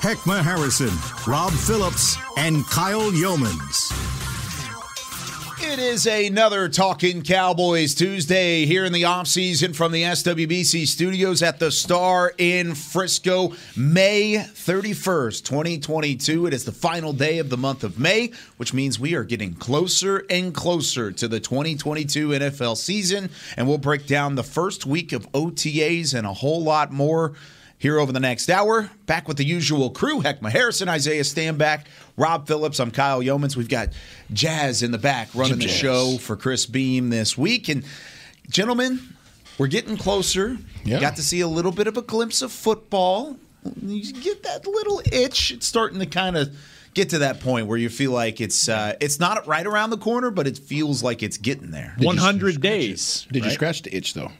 Heckma Harrison, Rob Phillips, and Kyle Youmans. It is another Talking Cowboys Tuesday here in the offseason from the SWBC studios at the Star in Frisco, May 31st, 2022. It is the final day of the month of May, which means we are getting closer and closer to the 2022 NFL season. And we'll break down the first week of OTAs and a whole lot more here over the next hour. Back with the usual crew Heckma Harrison, Isaiah Stanback, Rob Phillips. I'm Kyle Youmans. We've got Jazz in the back running the show for Chris Beam this week. And, gentlemen, we're getting closer. Yeah. Got to see a little bit of a glimpse of football. You get that little itch. It's starting to kind of get to that point where you feel like it's uh, it's not right around the corner, but it feels like it's getting there. 100 days. Did you Right? scratch the itch though?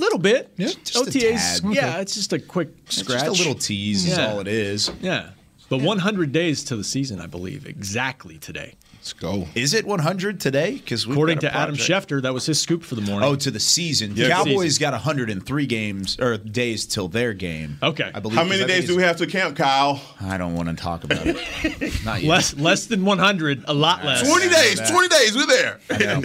Little bit. Yeah. Just a OTAs. tad. Yeah, it's just a quick It's scratch. just a little tease is Yeah. all it is. Yeah. But 100 days to the season, I believe, exactly today. Let's go. Is it 100 today? Because According to Adam Schefter, that was his scoop for the morning. Oh, to the season. Yeah, Cowboys season. got 103 games or days till their game. Okay. I believe. How many days do we have to camp, Kyle? I don't want to talk about it. Not yet. less less than 100, a lot less. 20 days. 20 days. We're there. I, know.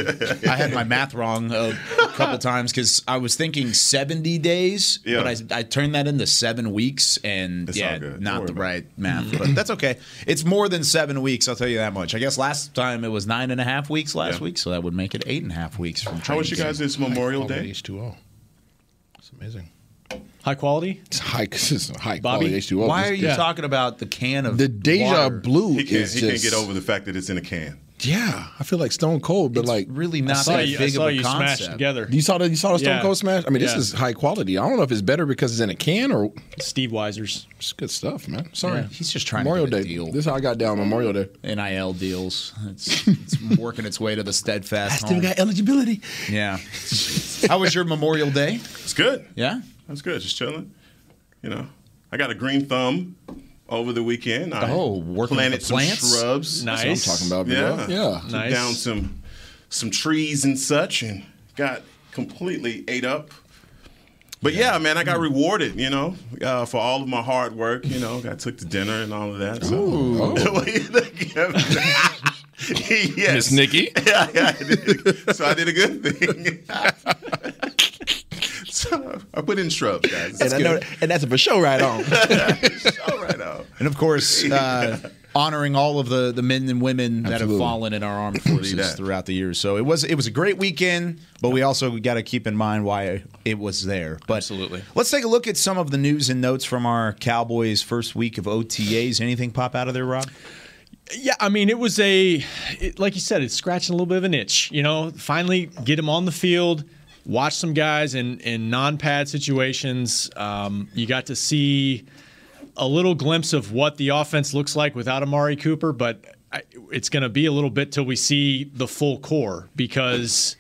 I had my math wrong a couple times because I was thinking 70 days, Yeah. but I, I turned that into seven weeks, and It's yeah, all good. Don't the right math. But that's okay. It's more than seven weeks. I'll tell you that much. I guess last time it was nine and a half weeks last Yeah. week, so that would make it eight and a half weeks from. How was you guys this Memorial Day? H2O. It's amazing. High quality? It's high. It's high Bobby, quality H2O. Why are you Yeah. talking about the can of The deja water? blue He can't, is he just. can't get over the fact that it's in a can. Yeah, I feel like Stone Cold, but It's like really I not saw that you, I big saw of a you smash concept. together. you saw the you saw the Stone Yeah. Cold smash. I mean, this Yeah. is high quality. I don't know if it's better because it's in a can or Steve Weiser's. it's good stuff, man. Sorry, Yeah, he's just trying to Memorial get a Day. deal. This is how I got down Memorial Day. NIL deals. It's, it's working its way to the steadfast. home. Got eligibility. Yeah. How was your Memorial Day? It's good. Yeah. That's good. Just chilling. You know, I got a green thumb over the weekend. I Oh, working with planted the some plants? shrubs. Nice. That's what I'm talking about. Yeah, yeah. Took Nice. down some some trees and such, and got completely ate up. But yeah, man, I got rewarded, you know, uh, for all of my hard work. You know, I took to dinner and all of that. So, what do you think? yes, Miss Nikki. Yeah, yeah. I did. So I did a good thing. So I put in shrubs, guys. and I know, and that's a for sure right on. All right, out. And of course, uh, honoring all of the, the men and women that have fallen in our armed forces throughout the years. So it was it was a great weekend, but we also got to keep in mind why it was there. But Absolutely. let's take a look at some of the news and notes from our Cowboys first week of OTAs. Anything pop out of there, Rob? Yeah, I mean, it was a, it, like you said, it's scratching a little bit of an itch. You know, finally get him on the field, watch some guys in, in non pad situations. Um, you got to see a little glimpse of what the offense looks like without Amari Cooper, but I, it's going to be a little bit till we see the full core because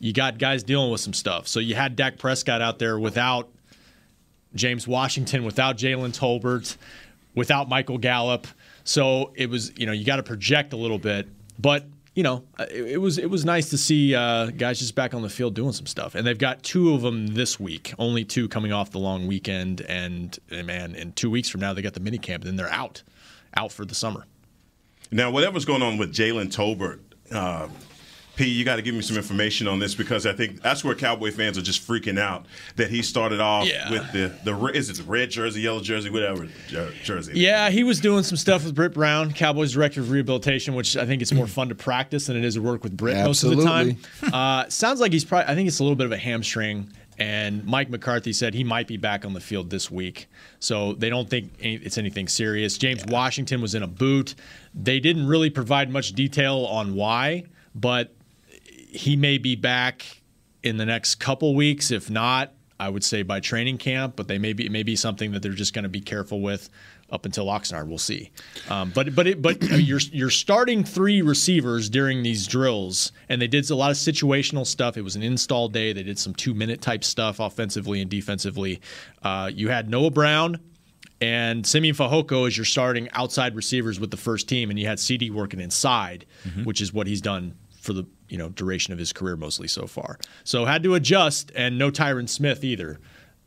you got guys dealing with some stuff. So you had Dak Prescott out there without James Washington, without Jalen Tolbert, without Michael Gallup. So it was, you know, you got to project a little bit, but you know, it, it was it was nice to see uh, guys just back on the field doing some stuff, and they've got two of them this week, only two coming off the long weekend, and, and man, in two weeks from now they got the mini camp, and then they're out, out for the summer. Now, whatever's going on with Jalen Tolbert, uh, P, you got to give me some information on this because I think that's where Cowboy fans are just freaking out that he started off Yeah. with the the is it the red jersey, yellow jersey, whatever jersey. Yeah, he was doing some stuff with Britt Brown, Cowboys director of rehabilitation, which I think it's more fun to practice than it is to work with Britt most of the time. Uh, sounds like he's probably. I think it's a little bit of a hamstring. And Mike McCarthy said he might be back on the field this week. So they don't think it's anything serious. James Washington was in a boot. They didn't really provide much detail on why, but he may be back in the next couple weeks. If not, I would say by training camp, but they may be it may be something that they're just going to be careful with up until Oxnard. We'll see. Um, but but it, but you're you're starting three receivers during these drills, and they did a lot of situational stuff. It was an install day. They did some two minute type stuff offensively and defensively. Uh, you had Noah Brown. And Simeon Fehoko is your starting outside receivers with the first team, and you had CD working inside, which is what he's done for the you know duration of his career mostly so far. So had to adjust, and no Tyron Smith either.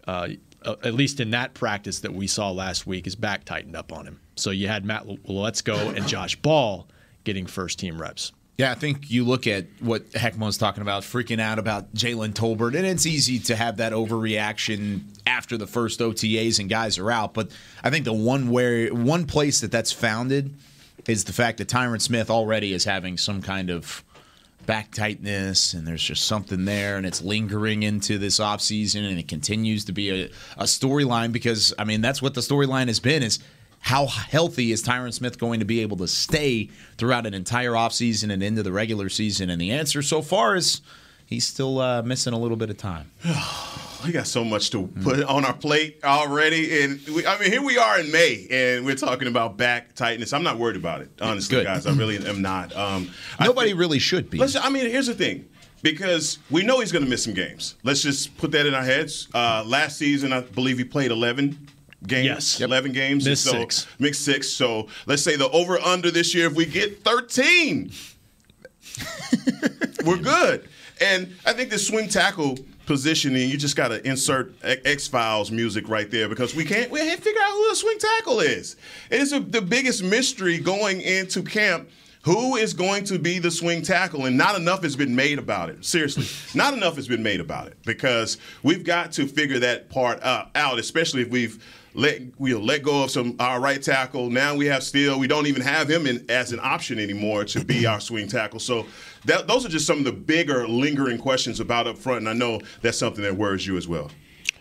Uh, at least in that practice that we saw last week, his back tightened up on him. So you had Matt Waletzko and Josh Ball getting first team reps. Yeah, I think you look at what Heckma was talking about, freaking out about Jalen Tolbert, and it's easy to have that overreaction after the first OTAs and guys are out. But I think the one where one place that that's founded is the fact that Tyron Smith already is having some kind of back tightness and there's just something there and it's lingering into this offseason and it continues to be a, a storyline because I mean that's what the storyline has been is how healthy is Tyron Smith going to be able to stay throughout an entire offseason and into the regular season? And the answer so far is he's still uh, missing a little bit of time. We got so much to put on our plate already, and we, I mean, here we are in May, and we're talking about back tightness. I'm not worried about it, honestly, Good. guys. I really am not. Um, Nobody think- really should be. Let's. I mean, here's the thing. Because we know he's going to miss some games. Let's just put that in our heads. Uh, last season, I believe he played 11 games. Yes. Yep. 11 games. Missed so, six. Mixed six. So let's say the over under this year, if we get 13, we're good. And I think the swing tackle positioning, you just got to insert X Files music right there because we can't we can't figure out who the swing tackle is. It is a, the biggest mystery going into camp. Who is going to be the swing tackle? And not enough has been made about it. Seriously, not enough has been made about it because we've got to figure that part uh, out, especially if we've let we'll let go of some our right tackle. Now we have Steele. We don't even have him in, as an option anymore to be our swing tackle. So that, those are just some of the bigger lingering questions about up front. And I know that's something that worries you as well.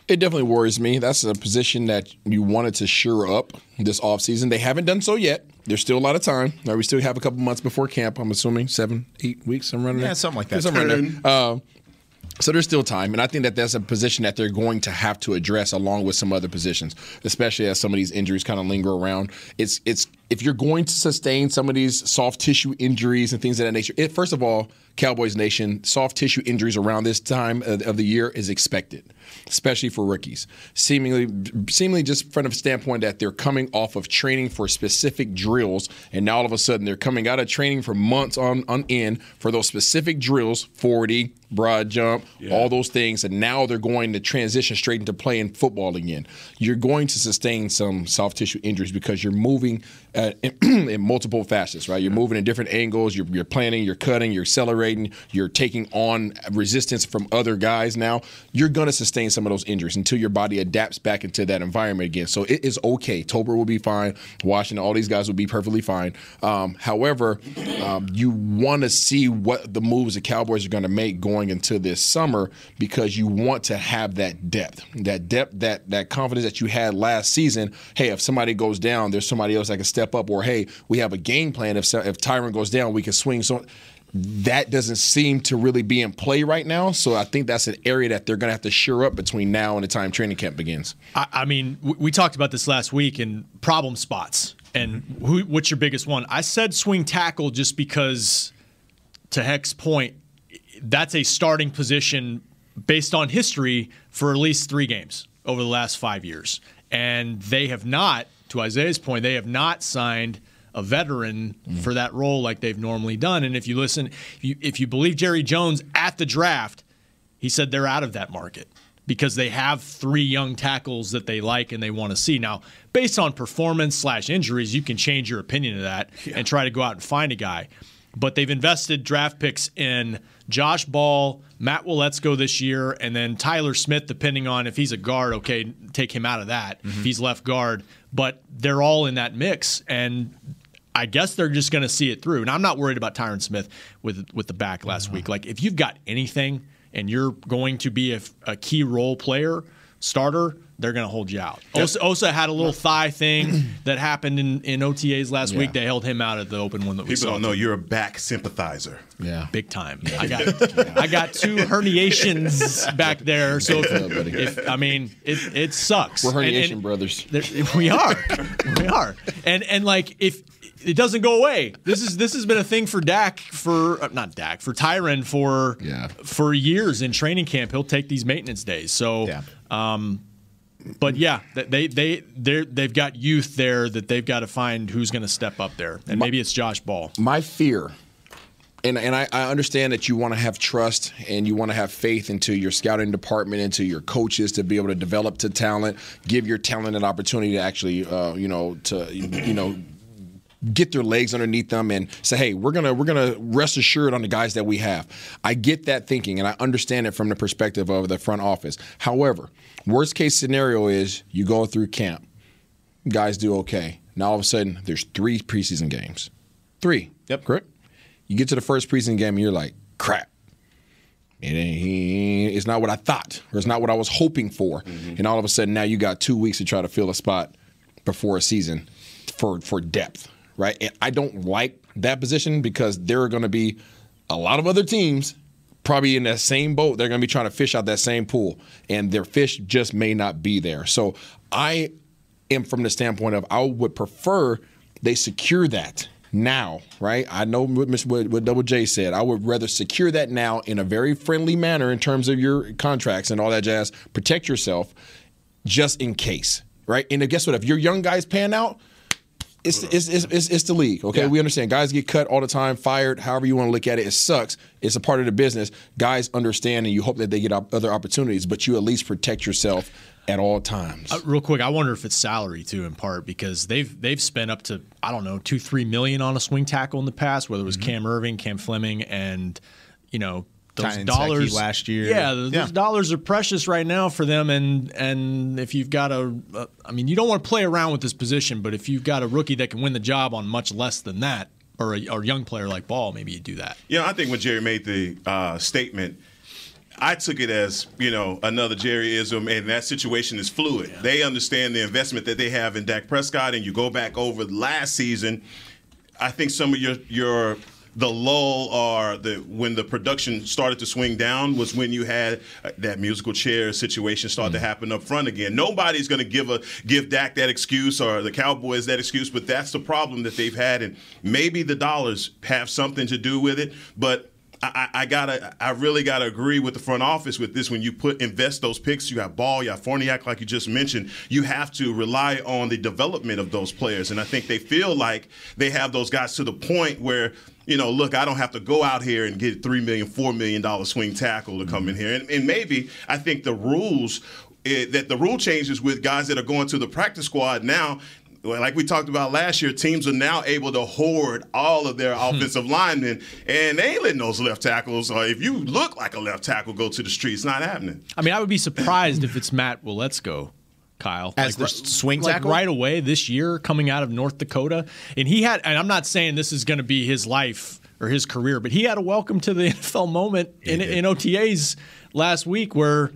It definitely worries me. That's a position that you wanted to shore up this offseason. They haven't done so yet. There's still a lot of time. Now, we still have a couple months before camp. I'm assuming seven, eight weeks. I'm running Yeah, there. something like that. Something around there. Uh, so there's still time, and I think that that's a position that they're going to have to address along with some other positions, especially as some of these injuries kind of linger around. It's it's if you're going to sustain some of these soft tissue injuries and things of that nature. It, first of all, Cowboys Nation, soft tissue injuries around this time of, the year is expected, especially for rookies. Seemingly, seemingly just from the standpoint that they're coming off of training for specific drills, and now all of a sudden they're coming out of training for months on on end for those specific drills, 40, broad jump, all those things, and now they're going to transition straight into playing football again. You're going to sustain some soft tissue injuries because you're moving uh, in, in multiple facets, right? You're moving in different angles. You're, you're planning, you're cutting, you're accelerating, you're taking on resistance from other guys. Now you're going to sustain some of those injuries until your body adapts back into that environment again. So it is okay. Tolbert will be fine. Washington, all these guys will be perfectly fine. Um, however, um, you want to see what the moves the Cowboys are going to make going into this summer because you want to have that depth, that depth, that that confidence that you had last season. Hey, if somebody goes down, there's somebody else that can step up. Or hey, we have a game plan. If if Tyron goes down, we can swing. So that doesn't seem to really be in play right now. So I think that's an area that they're going to have to shore up between now and the time training camp begins. I, I mean, we talked about this last week in problem spots. And who, what's your biggest one? I said swing tackle just because, to Heck's point, that's a starting position based on history for at least three games over the last five years. And they have not, to Isaiah's point, they have not signed a veteran mm. for that role like they've normally done. And if you listen, if you, if you believe Jerry Jones at the draft, he said they're out of that market because they have three young tackles that they like and they want to see. Now, based on performance slash injuries, you can change your opinion of that and try to go out and find a guy. But they've invested draft picks in Josh Ball, Matt Waletzko this year, and then Tyler Smith, depending on if he's a guard, okay, take him out of that if mm-hmm. he's left guard. But they're all in that mix. And I guess they're just going to see it through. And I'm not worried about Tyron Smith with with the back last mm-hmm. week. Like if you've got anything and you're going to be a, a key role player starter, they're going to hold you out. Osa, Osa had a little thigh thing that happened in, in OTAs last Yeah. week. They held him out at the open one that we People saw. don't know you're a back sympathizer. Yeah. big time. I got I got two herniations back there. So Yeah, buddy. if, if I mean it it sucks. We're herniation and brothers. there- we are, we are, and and like if it doesn't go away, this is this has been a thing for Dak for uh, not Dak for Tyron for Yeah. for years in training camp. He'll take these maintenance days. So. Yeah. But yeah, they they they they've got youth there that they've got to find who's going to step up there, and maybe it's Josh Ball. my fear and, and I, I understand that you want to have trust and you want to have faith into your scouting department, into your coaches to be able to develop to talent, give your talent an opportunity to actually, uh, you know, to you know, get their legs underneath them and say, hey, we're gonna we're gonna rest assured on the guys that we have. I get that thinking and I understand it from the perspective of the front office. However, worst case scenario is you go through camp, guys do okay. Now all of a sudden there's three preseason games, three. Yep. Correct. You get to the first preseason game and you're like, crap. It ain't, it's not what I thought, or it's not what I was hoping for. Mm-hmm. And all of a sudden, now you got two weeks to try to fill a spot before a season for for depth, right? And I don't like that position because there are going to be a lot of other teams probably in that same boat. They're going to be trying to fish out that same pool, and their fish just may not be there. So I am from the standpoint of I would prefer they secure that now, right? I know what, what, what Double J said. I would rather secure that now in a very friendly manner in terms of your contracts and all that jazz. Protect yourself just in case, right? And guess what? If your young guys pan out, it's, it's, it's, it's, it's the league, okay? We understand. Guys get cut all the time, fired, however you want to look at it. It sucks. It's a part of the business. Guys understand, and you hope that they get other opportunities, but you at least protect yourself at all times. Uh, real quick, I wonder if it's salary too, in part because they've they've spent up to I don't know two three million on a swing tackle in the past, whether it was Cam Erving, Cam Fleming, and you know those Tyne dollars last year. Yeah, those Yeah. dollars are precious right now for them, and and if you've got a, a, I mean, you don't want to play around with this position, but if you've got a rookie that can win the job on much less than that, or a, or a young player like Ball, maybe you do that. You know, I think when Jerry made the uh, statement, I took it as you know another Jerryism, and that situation is fluid. They understand the investment that they have in Dak Prescott, and you go back over last season. I think some of your your the lull or the when the production started to swing down was when you had uh, that musical chair situation start to happen up front again. Nobody's going to give a give Dak that excuse or the Cowboys that excuse, but that's the problem that they've had, and maybe the dollars have something to do with it, but. I, I I gotta, I really gotta agree with the front office with this. When you put invest those picks, you got Ball, you got Forniak, like you just mentioned. You have to rely on the development of those players, and I think they feel like they have those guys to the point where you know, look, I don't have to go out here and get three million, four million dollar swing tackle to come in mm-hmm. here, and, and maybe I think the rules. eh, that the rule changes with guys that are going to the practice squad now like we talked about last year, teams are now able to hoard all of their hmm. offensive linemen, and they ain't letting those left tackles, or if you look like a left tackle, go to the streets. Not happening. I mean, I would be surprised if it's Matt Waletzko, Kyle. As the ri- swing like tackle? right away this year coming out of North Dakota. And he had, and I'm not saying this is going to be his life or his career, but he had a welcome to the NFL moment in, in OTAs last week where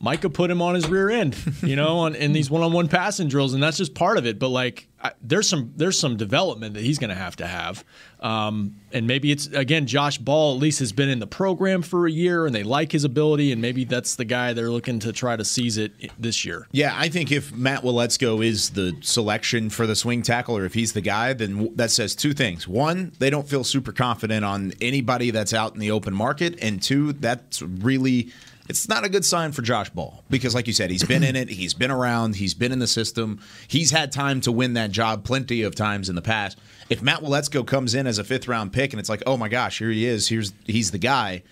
Micah put him on his rear end, you know, on, in these one-on-one passing drills, and that's just part of it. But like, There's some there's some development that he's going to have to have, um, and maybe it's again Josh Ball at least has been in the program for a year, and they like his ability, and maybe that's the guy they're looking to try to seize it this year. Yeah, I think if Matt Waletzko is the selection for the swing tackle, or if he's the guy, then that says two things. One, they don't feel super confident on anybody that's out in the open market, and two, that's really it's not a good sign for Josh Ball because, like you said, he's been in it, he's been around, he's been in the system, he's had time to win that job plenty of times in the past. If Matt Waletzko comes in as a fifth round pick and it's like, oh my gosh, here he is, here's he's the guy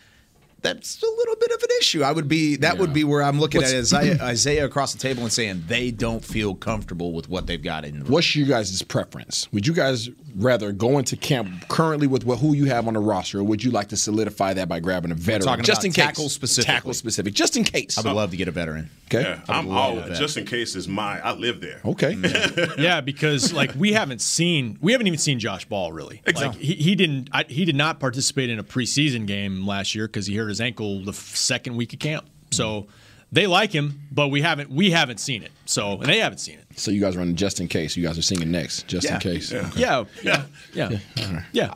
that's a little bit of an issue. I would be that would be where I'm looking at Isaiah, Isaiah across the table and saying they don't feel comfortable with what they've got in. The What's your guys' preference? Would you guys rather go into camp currently with what, who you have on the roster, or would you like to solidify that by grabbing a veteran? talking just about in case. tackle specifically. Tackle specific. Just in case. I would love to get a veteran. Okay. Yeah, I'm love all that. just in case is my. I live there. Okay. yeah, because like we haven't seen, we haven't even seen Josh Ball really. Like he, he didn't, I, he did not participate in a preseason game last year because he hurt his ankle the second week of camp. So they like him, but we haven't we haven't seen it. So and they haven't seen it. So you guys are running just in case. You guys are singing next, just Yeah. in case. Yeah. Yeah, yeah, yeah, yeah.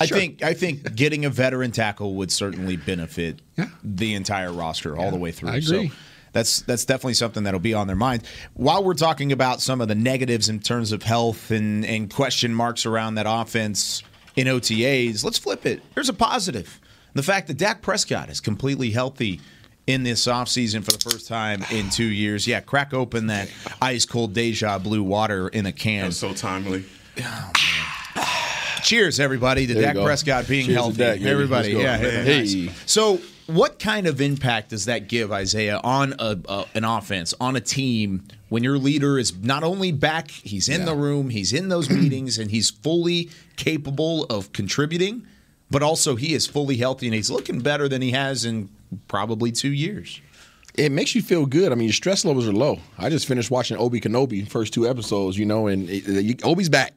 I think I think getting a veteran tackle would certainly benefit the entire roster all the way through. I agree. So that's that's definitely something that'll be on their mind. While we're talking about some of the negatives in terms of health and, and question marks around that offense in OTAs, let's flip it. There's a positive. The fact that Dak Prescott is completely healthy in this offseason for the first time in two years. Yeah, crack open that ice cold deja blue water in a can. was so timely. Cheers, everybody, to There Dak. Prescott being Cheers healthy. Dak, everybody, yeah. Hey. nice. So, what kind of impact does that give, Isaiah, on a, a, an offense, on a team, when your leader is not only back, he's in Yeah. the room, he's in those meetings, and he's fully capable of contributing, but also he is fully healthy and he's looking better than he has in probably two years. it makes you feel good. I mean, your stress levels are low. I just finished watching Obi Kenobi first two episodes, you know, and it, it- Obi's back.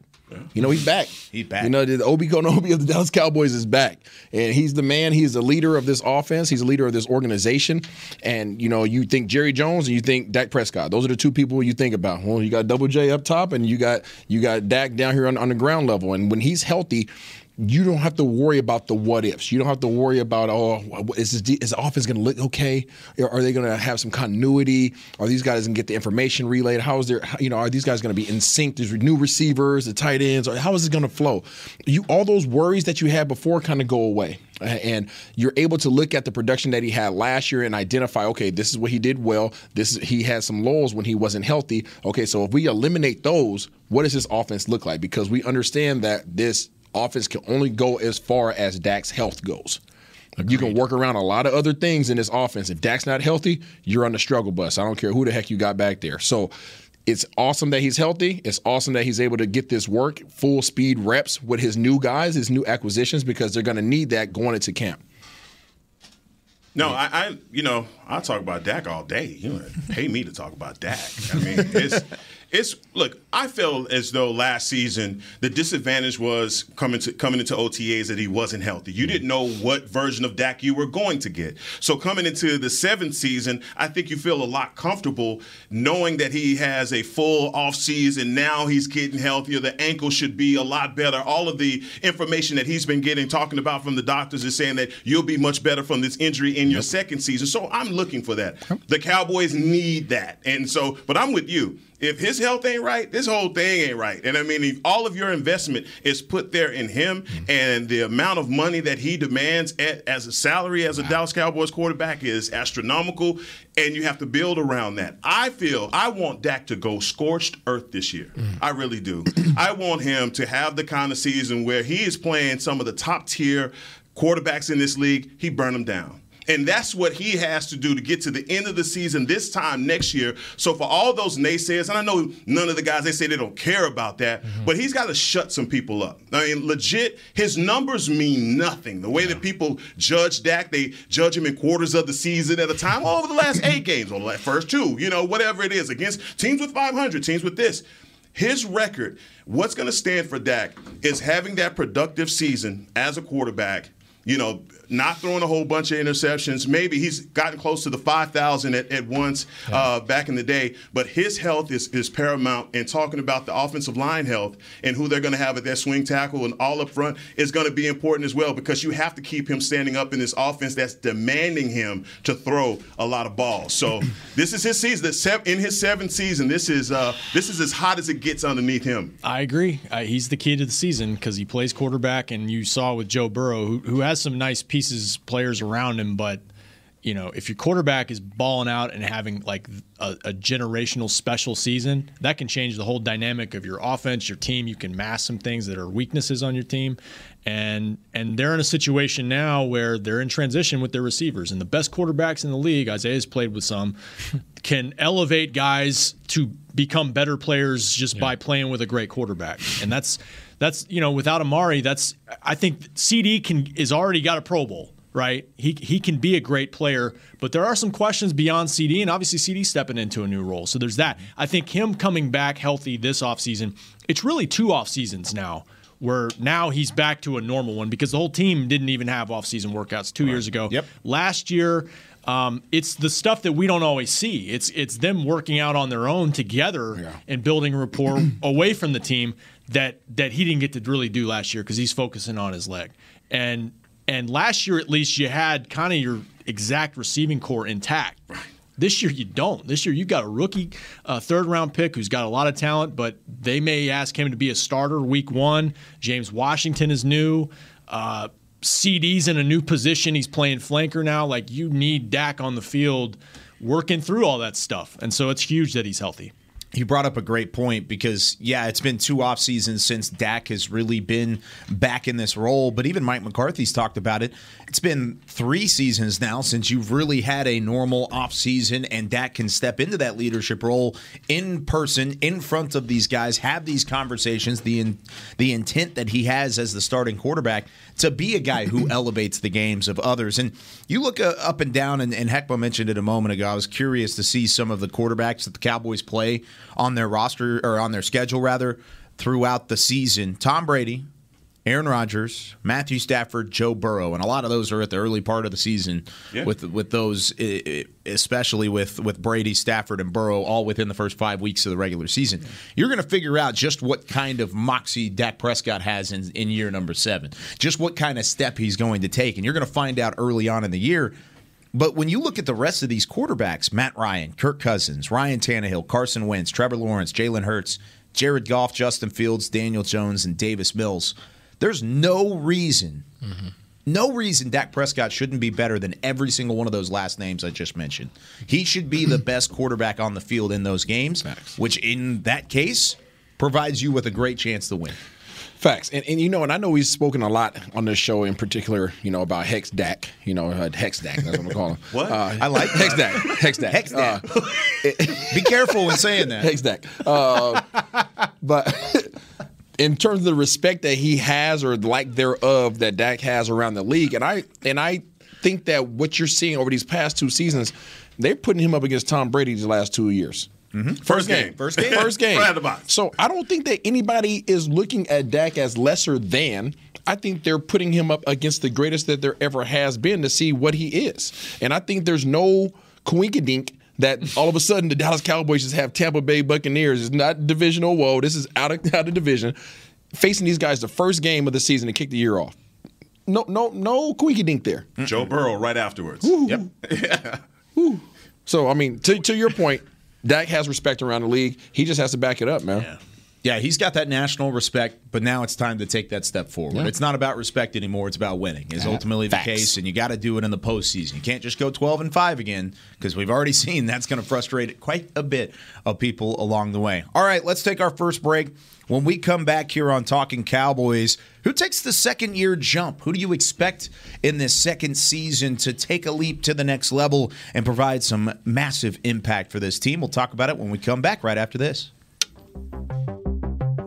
You know, he's back. He's back. You know, the Obi Kenobi of the Dallas Cowboys is back, and he's the man. He's the leader of this offense. He's the leader of this organization. And you know, you think Jerry Jones and you think Dak Prescott. Those are the two people you think about. Well, you got Double J up top, and you got you got Dak down here on, on the ground level. And when he's healthy, you don't have to worry about the what ifs. You don't have to worry about oh, is this is the offense going to look okay? Are they going to have some continuity? Are these guys going to get the information relayed? How is there you know are these guys going to be in sync? There's new receivers, the tight ends. Or how is it going to flow? You all those worries that you had before kind of go away, and you're able to look at the production that he had last year and identify okay, this is what he did well. This is, he had some lulls when he wasn't healthy. Okay, so if we eliminate those, what does this offense look like? Because we understand that this offense can only go as far as Dak's health goes. You can work around a lot of other things in this offense. If Dak's not healthy, you're on the struggle bus. I don't care who the heck you got back there. So it's awesome that he's healthy. It's awesome that he's able to get this work, full speed reps with his new guys, his new acquisitions, because they're going to need that going into camp. No, I, I, you know, I talk about Dak all day. You know, pay me to talk about Dak. I mean, it's, it's. Look, I felt as though last season the disadvantage was coming to coming into OTAs that he wasn't healthy. You didn't know what version of Dak you were going to get. So coming into the seventh season, I think you feel a lot comfortable knowing that he has a full off season. Now he's getting healthier. The ankle should be a lot better. All of the information that he's been getting, talking about from the doctors, is saying that you'll be much better from this injury in your second season. So I'm looking for that. The Cowboys need that. And so, but I'm with you. If his health ain't right, this whole thing ain't right. And I mean, if all of your investment is put there in him mm-hmm. and the amount of money that he demands at, as a salary as a Dallas Cowboys quarterback is astronomical, and you have to build around that. I feel I want Dak to go scorched earth this year. Mm. I really do. I want him to have the kind of season where he is playing some of the top tier quarterbacks in this league. He burn them down. And that's what he has to do to get to the end of the season this time next year. So for all those naysayers, and I know none of the guys they say they don't care about that, mm-hmm. but he's got to shut some people up. I mean, legit, his numbers mean nothing. The way that people judge Dak, they judge him in quarters of the season at a time. Over the last eight games, or the first two, you know, whatever it is, against teams with 500, teams with this. His record, what's going to stand for Dak is having that productive season as a quarterback. You know, not throwing a whole bunch of interceptions. Maybe he's gotten close to the 5,000 at, at once uh, back in the day, but his health is, is paramount. And talking about the offensive line health and who they're going to have at their swing tackle and all up front is going to be important as well because you have to keep him standing up in this offense that's demanding him to throw a lot of balls. So this is his season. In his seventh season, this is uh, this is as hot as it gets underneath him. I agree. Uh, he's the key to the season because he plays quarterback, and you saw with Joe Burrow, who, who has some nice pieces, players around him, but you know, if your quarterback is balling out and having like a, a generational special season, that can change the whole dynamic of your offense, your team. You can mask some things that are weaknesses on your team, and and they're in a situation now where they're in transition with their receivers, and the best quarterbacks in the league, Isaiah's played with some, can elevate guys to become better players just by playing with a great quarterback, and that's that's you know without Amari, that's I think CD can is already got a Pro Bowl right? He he can be a great player, but there are some questions beyond CD, and obviously CD stepping into a new role. So there's that. I think him coming back healthy this offseason, it's really two off seasons now where now he's back to a normal one because the whole team didn't even have off-season workouts two years ago. Yep. Last year, um, it's the stuff that we don't always see. It's it's them working out on their own together Yeah. and building rapport away from the team that that he didn't get to really do last year because he's focusing on his leg. And and last year at least you had kind of your exact receiving core intact. This year you don't. This year you've got a rookie uh, third round pick who's got a lot of talent, but they may ask him to be a starter week one. James Washington is new. Uh, CD's in a new position. He's playing flanker now. Like you need Dak on the field working through all that stuff. And so it's huge that he's healthy. You brought up a great point because, yeah, it's been two off seasons since Dak has really been back in this role. But even Mike McCarthy's talked about it. It's been three seasons now since you've really had a normal off season, and Dak can step into that leadership role in person, in front of these guys, have these conversations. The in, the intent that he has as the starting quarterback to be a guy who elevates the games of others. And you look uh, up and down, and, and Heckma mentioned it a moment ago. I was curious to see some of the quarterbacks that the Cowboys play on their roster or on their schedule rather throughout the season. Tom Brady, Aaron Rodgers, Matthew Stafford, Joe Burrow, and a lot of those are at the early part of the season. Yeah. With with those, especially with with Brady, Stafford, and Burrow, all within the first five weeks of the regular season. You're going to figure out just what kind of moxie Dak Prescott has in in year number seven, just what kind of step he's going to take, and you're going to find out early on in the year. But when you look at the rest of these quarterbacks, Matt Ryan, Kirk Cousins, Ryan Tannehill, Carson Wentz, Trevor Lawrence, Jalen Hurts, Jared Goff, Justin Fields, Daniel Jones, and Davis Mills, there's no reason, no reason Dak Prescott shouldn't be better than every single one of those last names I just mentioned. He should be the best quarterback on the field in those games, which in that case provides you with a great chance to win. Facts, and, and you know, and I know we've spoken a lot on this show, in particular, you know, about Hex Dak, you know, uh, Hex Dak. That's what we call him. What? Uh, I like Hex Dak. Hex Dak. Hex Dak. Uh, Be careful when saying that. Hex Dak. Uh, but in terms of the respect that he has or lack thereof that Dak has around the league, and I and I think that what you're seeing over these past two seasons, they're putting him up against Tom Brady these last two years. Mm-hmm. First game. First game. First game. Right out the box. So I don't think that anybody is looking at Dak as lesser than. I think they're putting him up against the greatest that there ever has been to see what he is. And I think there's no coinkydink that all of a sudden the Dallas Cowboys just have Tampa Bay Buccaneers. It's not divisional woe. This is out of out of division. Facing these guys the first game of the season to kick the year off. No, no, no coinkydink there. Joe Burrow right afterwards. Yep. So I mean, to, to your point, Dak has respect around the league. He just has to back it up, man. Yeah, he's got that national respect, but now it's time to take that step forward. Yeah. It's not about respect anymore; it's about winning. Is ultimately the case, and you got to do it in the postseason. You can't just go twelve and five again because we've already seen that's going to frustrate quite a bit of people along the way. All right, let's take our first break. When we come back here on Talking Cowboys, who takes the second year jump? Who do you expect in this second season to take a leap to the next level and provide some massive impact for this team? We'll talk about it when we come back right after this.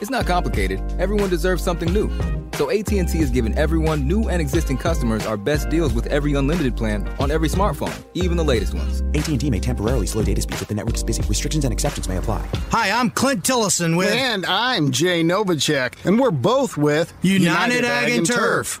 It's not complicated. Everyone deserves something new. So AT&T is giving everyone, new and existing customers, our best deals with every unlimited plan on every smartphone, even the latest ones. AT&T may temporarily slow data speeds if the network is busy. Restrictions and exceptions may apply. Hi, I'm Clint Tillison with... And I'm Jay Novacek, and we're both with... United, United Ag, and, Turf,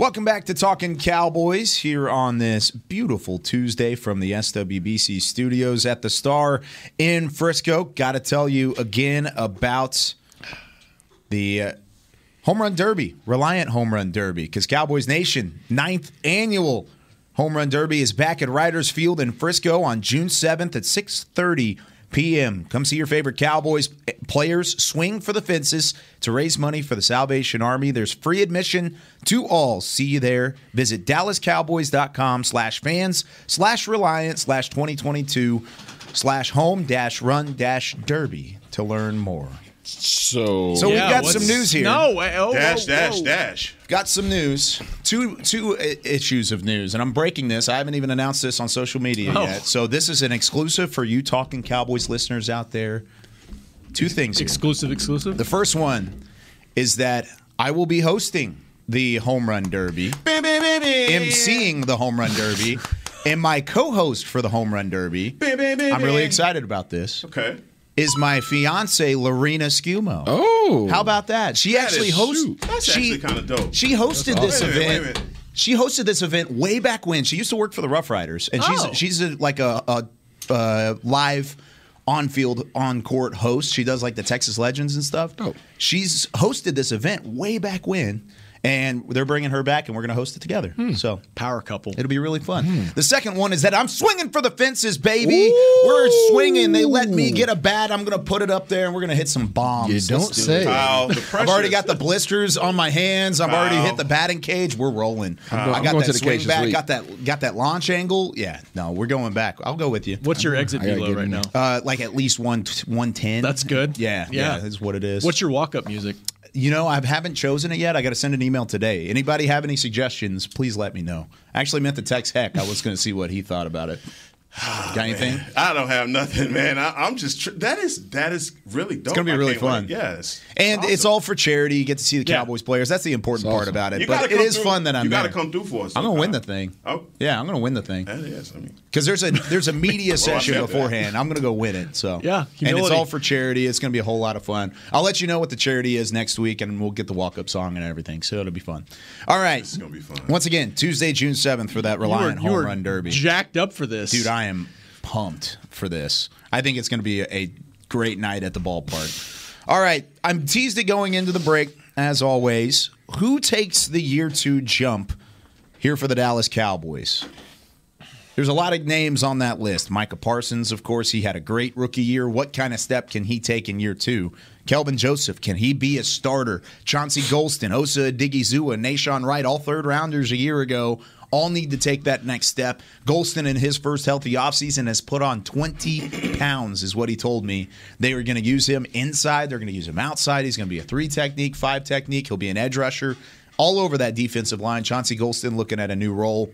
Welcome back to Talking Cowboys here on this beautiful Tuesday from the SWBC studios at the Star in Frisco. Got to tell you again about the uh, Home Run Derby, Reliant Home Run Derby, because Cowboys Nation, ninth annual Home Run Derby is back at Riders Field in Frisco on June 7th at 6:30 p.m. Come see your favorite Cowboys players swing for the fences to raise money for the Salvation Army. There's free admission to all. See you there. Visit dallascowboys.com slash fans slash reliant slash 2022 slash home dash run dash derby to learn more. So, so yeah, we've got some news here. No, eh, oh, dash, oh, dash, oh. dash. Got some news. Two two issues of news, and I'm breaking this. I haven't even announced this on social media Oh. yet. So this is an exclusive for you talking Cowboys listeners out there. Two things. here. Exclusive, exclusive. The first one is that I will be hosting the Home Run Derby, emceeing the Home Run Derby, and my co-host for the Home Run Derby. I'm really excited about this. Okay. Is my fiance Lorena Scumo? Oh, How about that? She That actually is- hosted. That's she, actually kinda dope. She hosted That's this. Wait a minute, event. wait a minute. She hosted this event way back when. She used to work for the Rough Riders, and she's Oh. she's a, like a, a, uh live on field on court host. She does like the Texas Legends and stuff. Dope. She's hosted this event way back when, and they're bringing her back, and we're going to host it together. Hmm. So Power couple. It'll be really fun. The second one is that I'm swinging for the fences, baby. We're swinging. They let me get a bat. I'm going to put it up there, and we're going to hit some bombs. You don't do say. it. Wow, the I've already got the blisters on my hands. I've already hit the batting cage. We're rolling. going- I got that the swing back. Got that. Got that launch angle. Yeah. No, we're going back. I'll go with you. What's your exit I gotta velo get right now? Uh, like at least one one ten. That's good. Yeah, yeah, Yeah. that's what it is. What's your walk-up music? You know, I haven't chosen it yet. I got to send an email today. Anybody have any suggestions? Please let me know. I actually meant to text Heck. I was going to see what he thought about it. Got ah, anything? I don't have nothing, man. I, I'm just tr- that is that is really dope. It's gonna be really can't wait. fun. Yes, And it's all for charity. You get to see the Yeah. Cowboys players. That's the important part about it. You but gotta it come is through- fun that I'm You got to come through for us. I'm gonna win the thing. Oh, Yeah, I'm gonna win the thing that is. I mean, because there's a there's a media session beforehand. I'm gonna go win it. So Yeah, and it's all for charity. It's gonna be a whole lot of fun. I'll let you know what the charity is next week, and we'll get the walk up song and everything. So it'll be fun. All right, It's gonna be fun. Once again, Tuesday, June seventh for that You were, Reliant you Home Run Derby. jacked up for this, Dude, I am pumped for this. I think it's going to be a, a great night at the ballpark. All right, I'm teased it going into the break, as always. Who takes the year two jump here for the Dallas Cowboys? There's a lot of names on that list. Micah Parsons, of course, he had a great rookie year. What kind of step can he take in year two? Kelvin Joseph, can he be a starter? Chauncey Golston, Osa Odighizuwa, Nahshon Wright, all third rounders a year ago, all need to take that next step. Golston, in his first healthy offseason, has put on 20 pounds, is what he told me. They are going to use him inside, they're going to use him outside. He's going to be a three technique, five technique. He'll be an edge rusher all over that defensive line. Chauncey Golston looking at a new role.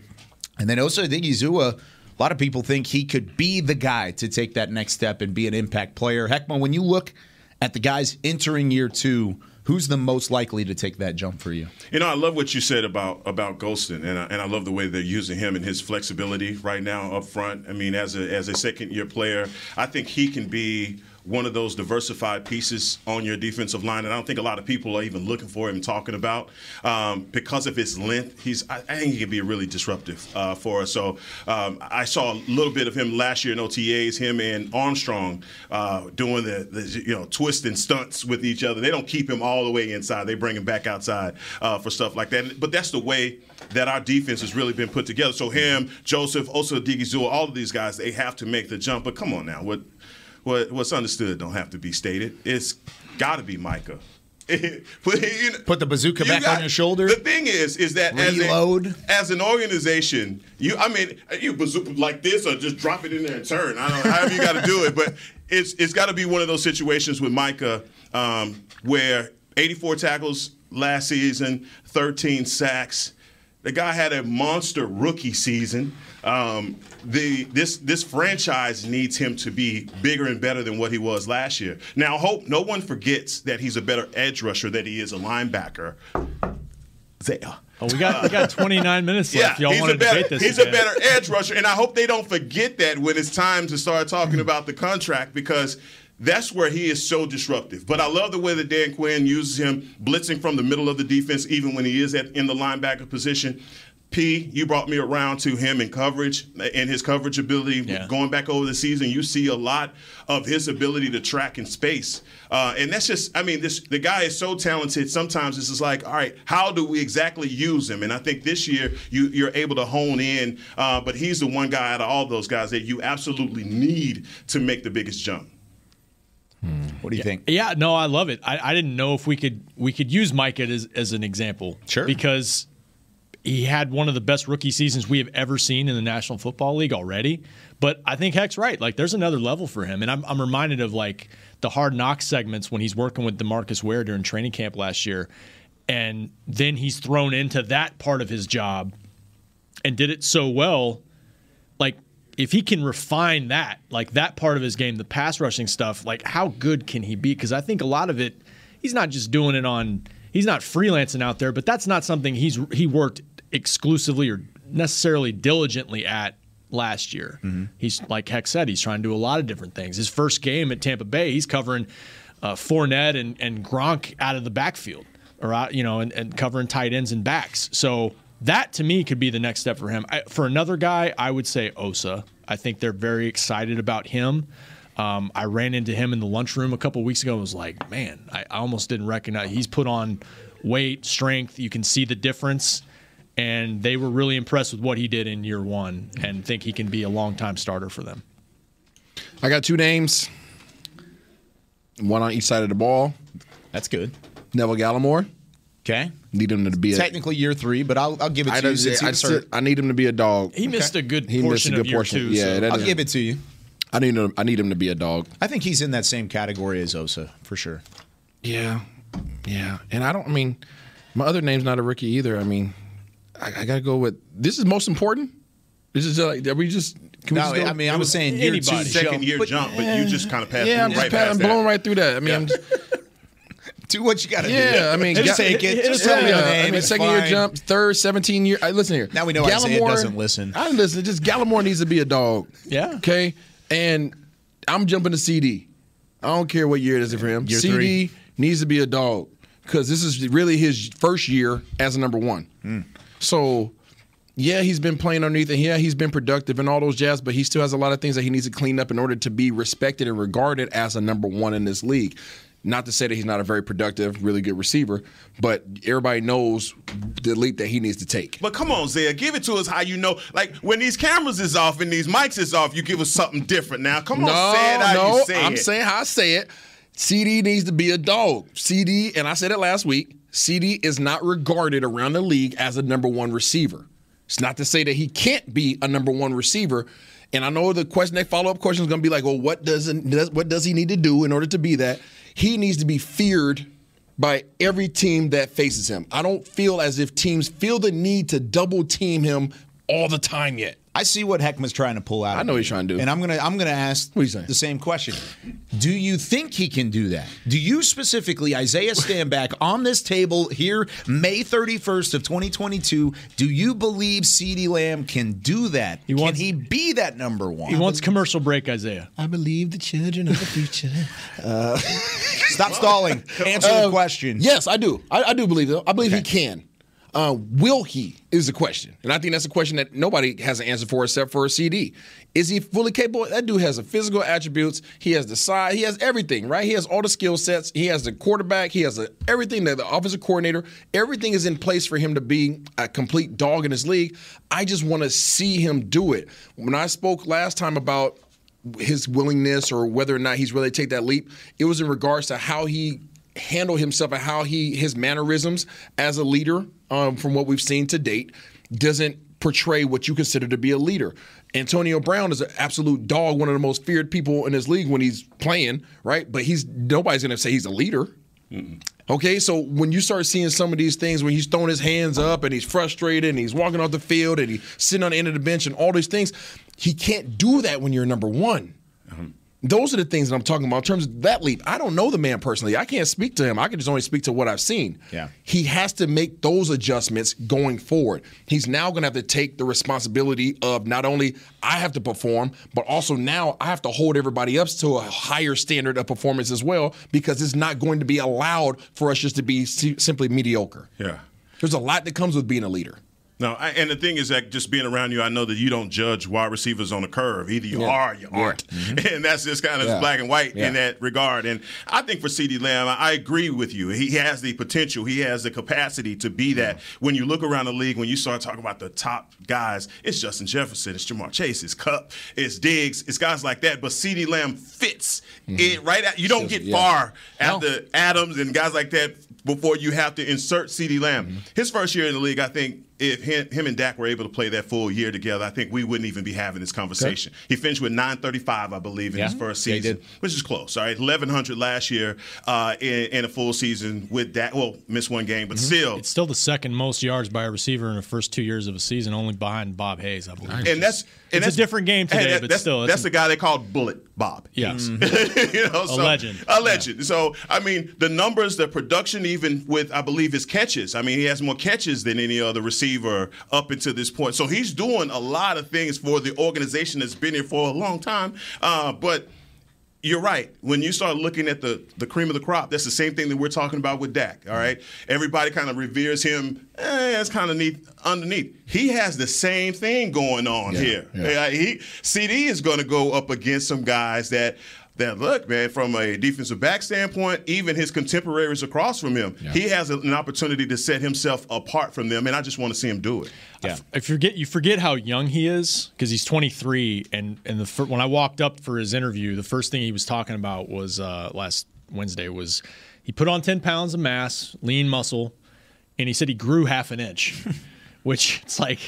And then Osa Odighizuwa, a lot of people think he could be the guy to take that next step and be an impact player. Heckman, when you look at the guys entering year two, who's the most likely to take that jump for you? You know, I love what you said about about Golston, and I, and I love the way they're using him and his flexibility right now up front. I mean, as a as a second year player, I think he can be one of those diversified pieces on your defensive line, and I don't think a lot of people are even looking for him talking about um, because of his length. He's I, think he can be really disruptive uh, for us. So um, I saw a little bit of him last year in OTAs. Him and Armstrong uh, doing the, the you know twisting stunts with each other. They don't keep him all the way inside. They bring him back outside uh, for stuff like that. But that's the way that our defense has really been put together. So him, Joseph, Osa Odighizuwa, all of these guys, they have to make the jump. But come on now, what what what's understood don't have to be stated. It's got to be Micah. But, you know, Put the bazooka back got- on your shoulder. The thing is, is that as, a, as an organization, you, I mean, you bazooka like this or just drop it in there and turn. I don't know, however you got to do it, but it's it's got to be one of those situations with Micah um, where 84 tackles last season, 13 sacks. The guy had a monster rookie season. Um, the this this franchise needs him to be bigger and better than what he was last year. Now, hope no one forgets that he's a better edge rusher than he is a linebacker. There. Oh, we got we got 29 minutes Yeah, left. Y'all he's want a to better debate this? he's again. a better edge rusher, and I hope they don't forget that when it's time to start talking about the contract because that's where he is so disruptive. But I love the way that Dan Quinn uses him blitzing from the middle of the defense, even when he is at, in the linebacker position. P, you brought me around to him in coverage and his coverage ability. Going back over the season, you see a lot of his ability to track in space, uh, and that's just. I mean, this the guy is so talented. Sometimes it's just like, all right, how do we exactly use him? And I think this year you, you're able to hone in. Uh, but he's the one guy out of all those guys that you absolutely need to make the biggest jump. What do you think? Yeah, no, I love it. I, I didn't know if we could we could use Micah as, as an example. Sure. Because he had one of the best rookie seasons we have ever seen in the National Football League already. But I think Heck's right. Like, there's another level for him. And I'm, I'm reminded of, like, the hard knock segments when he's working with Demarcus Ware during training camp last year. And then he's thrown into that part of his job and did it so well. Like, if he can refine that, like that part of his game, the pass rushing stuff, like how good can he be? Because I think a lot of it, he's not just doing it on, he's not freelancing out there, but that's not something he's he worked exclusively or necessarily diligently at last year. He's like Heck said, he's trying to do a lot of different things. His first game at Tampa Bay, he's covering uh, Fournette and, and Gronk out of the backfield, or out, you know, and, and covering tight ends and backs. So that to me could be the next step for him. I, for another guy, I would say Osa. I think they're very excited about him. Um, I ran into him in the lunchroom a couple weeks ago. and was like, man, I almost didn't recognize. He's put on weight, strength. You can see the difference and they were really impressed with what he did in year one and think he can be a long time starter for them. I got two names, one on each side of the ball. That's good. Neville Gallimore. Okay. Need him to be a, Technically year three, but I'll, I'll give it I, to you. don't- since I, you just- I need him to be a dog. He missed a good He missed portion a of good year portion. two. Yeah, so. I'll is- give it to you. I need him. I need him to be a dog. I think he's in that same category as Osa for sure. Yeah, yeah. And I don't. I mean, my other name's not a rookie either. I mean, I, I got to go with this is most important. This is like are we just. Can we just go- I mean, I was saying year two, Anybody. Second year jump, but you just kind of passed Yeah, I'm right just pa- I'm blowing right through that. I mean, I'm just, Do what you got to do. yeah. I mean, just Ga- take it. Just yeah, tell me the I mean, it's second year jump, third, 17 year. I listen here. Now we know Isaiah doesn't listen. I listen. Just Gallimore needs to be a dog. Yeah. Okay. And I'm jumping to CD. I don't care what year it is for him. Year CD needs to be a dog because this is really his first year as a number one. Hmm. So, yeah, he's been playing underneath, and yeah, he's been productive and all those jazz, but he still has a lot of things that he needs to clean up in order to be respected and regarded as a number one in this league. Not to say that he's not a very productive, really good receiver, but everybody knows the leap that he needs to take. But come on, Zay, give it to us how you know. Like when these cameras is off and these mics is off, you give us something different. Now, come on, no, say it how no, you say I'm it. saying how I say it. CD needs to be a dog. CD, and I said it last week. CD is not regarded around the league as a number one receiver. It's not to say that he can't be a number one receiver. And I know the question, that follow up question is going to be like, well, what does, what does he need to do in order to be that? He needs to be feared by every team that faces him. I don't feel as if teams feel the need to double team him all the time yet. I see what Heckman's trying to pull out. I of know he's trying to do. and I'm gonna I'm gonna ask What are you saying? the same question. Do you think he can do that? Do you specifically, Isaiah Stanback, on this table here, May 31st of 2022? Do you believe Ceedee Lamb can do that? He wants- can he be that number one? He wants commercial break, Isaiah. I believe the children of the future. Stop stalling. Answer the Uh, question. Yes, I do. I, I do believe though. I believe he can. Uh, will he is the question, and I think that's a question that nobody has an answer for except for a CD. Is he fully capable? That dude has the physical attributes. He has the size. He has everything. Right? He has all the skill sets. He has the quarterback. He has the, everything. That the offensive coordinator. Everything is in place for him to be a complete dog in his league. I just want to see him do it. When I spoke last time about his willingness or whether or not he's really take that leap, it was in regards to how he handle himself and how he his mannerisms as a leader, um, from what we've seen to date, doesn't portray what you consider to be a leader. Antonio Brown is an absolute dog, one of the most feared people in this league when he's playing, right? But he's nobody's going to say he's a leader. Okay, so when you start seeing some of these things when he's throwing his hands up and he's frustrated and he's walking off the field and he's sitting on the end of the bench and all these things, he can't do that when you're number one. Those are the things that I'm talking about in terms of that leap. I don't know the man personally. I can't speak to him. I can just only speak to what I've seen. Yeah. He has to make those adjustments going forward. He's now going to have to take the responsibility of not only I have to perform, but also now I have to hold everybody up to a higher standard of performance as well because it's not going to be allowed for us just to be simply mediocre. Yeah. There's a lot that comes with being a leader. No, I, and the thing is that just being around you, I know that you don't judge wide receivers on a curve. Either you Yeah. are or you Yeah. aren't. And that's just kind of Yeah. black and white in that regard. And I think for CeeDee Lamb, I agree with you. He has the potential, he has the capacity to be that. When you look around the league, when you start talking about the top guys, it's Justin Jefferson, it's Ja'Marr Chase, it's Kupp, it's Diggs, it's guys like that. But CeeDee Lamb fits it right at, you don't get far No. after Adams and guys like that before you have to insert CeeDee Lamb. Mm-hmm. His first year in the league, I think if him, him and Dak were able to play that full year together, I think we wouldn't even be having this conversation. He finished with 935, I believe, in his first season, did. which is close. All right, 1100 last year uh, in, in a full season with Dak. Well, missed one game, but still. It's still the second most yards by a receiver in the first two years of a season, only behind Bob Hayes, I believe. And that's and It's a different game today, that- but that's, still, that's the guy they called Bullet Bob. Yes. you know, A so, legend. A legend. So I mean, the numbers, the production, even with I believe his catches. I mean, he has more catches than any other receiver up until this point. So he's doing a lot of things for the organization that's been here for a long time. Uh, but you're right. When you start looking at the the cream of the crop, that's the same thing that we're talking about with Dak. All right, everybody kind of reveres him. Eh, it's kind of neat underneath. He has the same thing going on Yeah, here. yeah. Yeah, he CD is going to go up against some guys that. That look, man, from a defensive back standpoint, even his contemporaries across from him, he has an opportunity to set himself apart from them, and I just want to see him do it. Yeah. I forget you forget how young he is because he's 23 and and the fir- when I walked up for his interview, the first thing he was talking about was uh, last Wednesday was he put on 10 pounds of mass, lean muscle, and he said he grew half an inch. Which it's like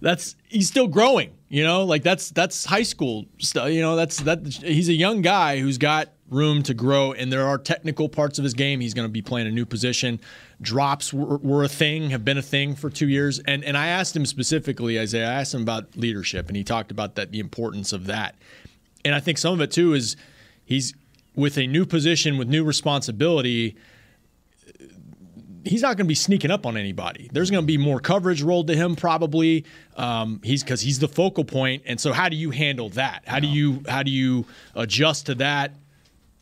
that's he's still growing, you know, like that's that's high school stuff, you know, that's that he's a young guy who's got room to grow and there are technical parts of his game. He's going to be playing a new position. Drops were, were a thing have been a thing for two years. And and i asked him specifically isaiah i asked him about leadership and he talked about that the importance of that. And i think some of it too is he's with a new position with new responsibility he's not going to be sneaking up on anybody. There's going to be more coverage rolled to him probably. Um, he's because he's the focal point. and so how do you handle that? How do you how do you adjust to that?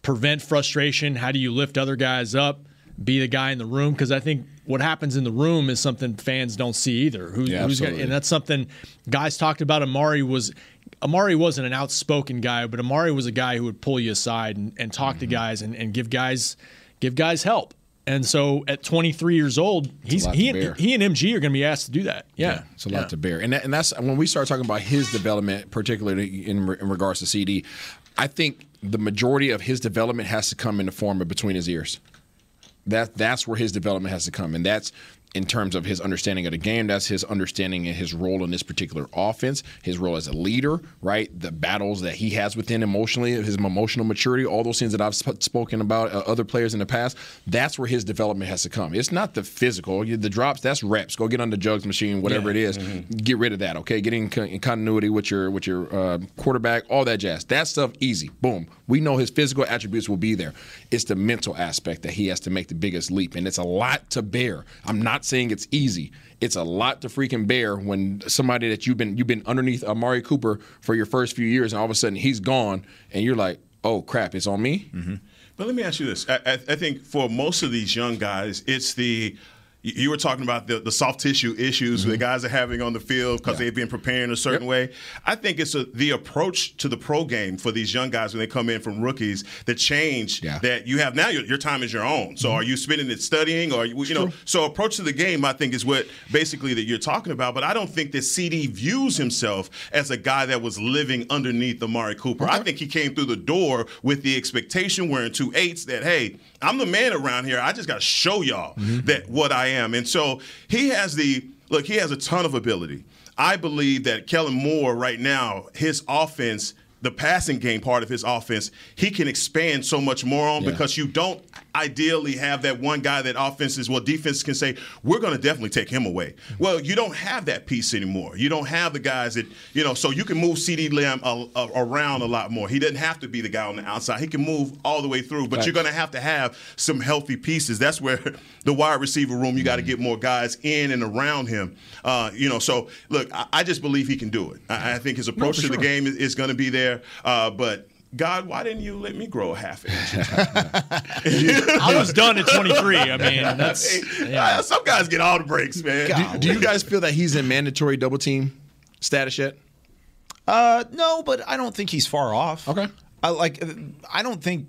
Prevent frustration. How do you lift other guys up? Be the guy in the room because I think what happens in the room is something fans don't see either. Who, Yeah, who's gonna, and that's something guys talked about. Amari was Amari wasn't an outspoken guy, but Amari was a guy who would pull you aside and, and talk Mm-hmm. to guys and, and give guys give guys help. And so at 23 years old, he's he and, he and MG are going to be asked to do that. Yeah, it's a lot to bear, and that, and that's when we start talking about his development, particularly in, in regards to CD. I think the majority of his development has to come in the form of between his ears. That that's where his development has to come, and that's in terms of his understanding of the game. That's his understanding of his role in this particular offense, his role as a leader, right? The battles that he has within emotionally, his emotional maturity, all those things that I've sp- spoken about uh, other players in the past. That's where his development has to come. It's not the physical, the drops. That's reps. Go get on the jugs machine, whatever it is. Get rid of that. Okay, get in, co- in continuity with your with your uh, quarterback, all that jazz. That stuff easy. Boom. We know his physical attributes will be there. It's the mental aspect that he has to make the biggest leap, and it's a lot to bear. I'm not saying it's easy. It's a lot to freaking bear when somebody that you've been you've been underneath uh, Amari Cooper for your first few years, and all of a sudden he's gone, and you're like, oh crap, it's on me. Mm-hmm. But let me ask you this: I, I, I think for most of these young guys, it's the you were talking about the, the soft tissue issues Mm-hmm. the guys are having on the field because they've been preparing a certain way. I think it's a, the approach to the pro game for these young guys when they come in from rookies, the change that you have now. Your, your time is your own. So Mm-hmm. are you spending it studying, or you, you know? So approach to the game, I think, is what basically that you're talking about. But I don't think that CD views himself as a guy that was living underneath Amari Cooper. I think he came through the door with the expectation, wearing two eights, that hey, I'm the man around here. I just got to show y'all mm-hmm. that what I am. And so he has the look. He has a ton of ability. I believe that Kellen Moore right now, his offense. The passing game part of his offense, he can expand so much more on because you don't ideally have that one guy that offenses, well, defense can say, we're going to definitely take him away. Well, you don't have that piece anymore. You don't have the guys that, you know, so you can move CD Lamb a, a, around a lot more. He doesn't have to be the guy on the outside. He can move all the way through, but Right. you're going to have to have some healthy pieces. That's where the wide receiver room, you got to get more guys in and around him. Uh, you know, so look, I, I just believe he can do it. I, I think his approach for to the game is, is going to be there, uh, but. God, why didn't you let me grow a half inch? I was done at 23. I mean, that's Uh, some guys get all the breaks, man. Do, do you guys feel that he's in mandatory double team status yet? Uh, no, but I don't think he's far off. Okay. I like. I don't think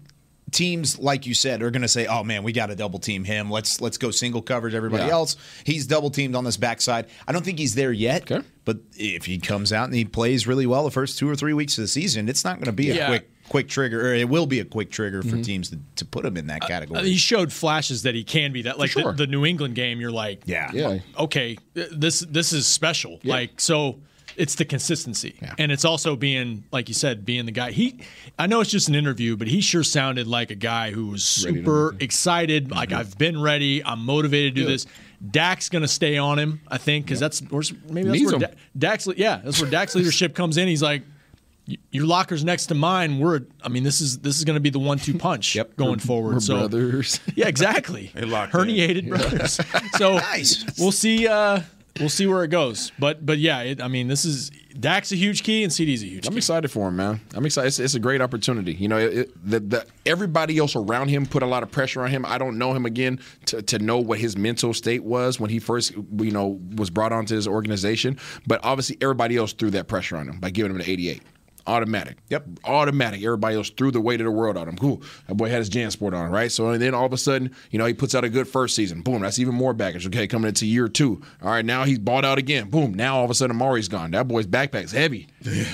teams like you said are going to say, "Oh man, we got to double team him. Let's let's go single coverage everybody Yeah. else." He's double teamed on this backside. I don't think he's there yet. Okay. But if he comes out and he plays really well the first two or three weeks of the season, it's not going to be a quick quick trigger, or it will be a quick trigger for Mhm. teams to, to put him in that category. Uh, he showed flashes that he can be that. Like sure. the, the New England game, you're like, Yeah. Yeah. okay, this this is special. Yeah. Like so. It's the consistency, and it's also being, like you said, being the guy. He, I know it's just an interview, but he sure sounded like a guy who was Ready to super excited. Like I've been ready. I'm motivated to do Yeah. this. Dak's going to stay on him, I think, because that's where's, maybe that's Needs where. Da- Dak's. Yeah, that's where Dak's leadership comes in. He's like, your locker's next to mine. We're, I mean, this is this is going to be the one-two punch yep. going forward. We're so brothers. yeah, exactly. They locked in. Herniated brothers. So Nice. we'll see. Uh, we'll see where it goes. But but yeah, it, I mean, this is Dak's a huge key and CD's a huge I'm key. excited for him, man. I'm excited. It's, it's a great opportunity. You know, it, it, the, the, everybody else around him put a lot of pressure on him. I don't know him again to, to know what his mental state was when he first, you know, was brought onto his organization. But obviously, everybody else threw that pressure on him by giving him an 88. Automatic. Yep. Automatic. Everybody else threw the weight of the world on him. Cool. That boy had his Jansport on, right? So and then all of a sudden, you know, he puts out a good first season. Boom. That's even more baggage. Okay, coming into year two. All right, now he's bought out again. Boom. Now all of a sudden, Amari's gone. That boy's backpack's heavy,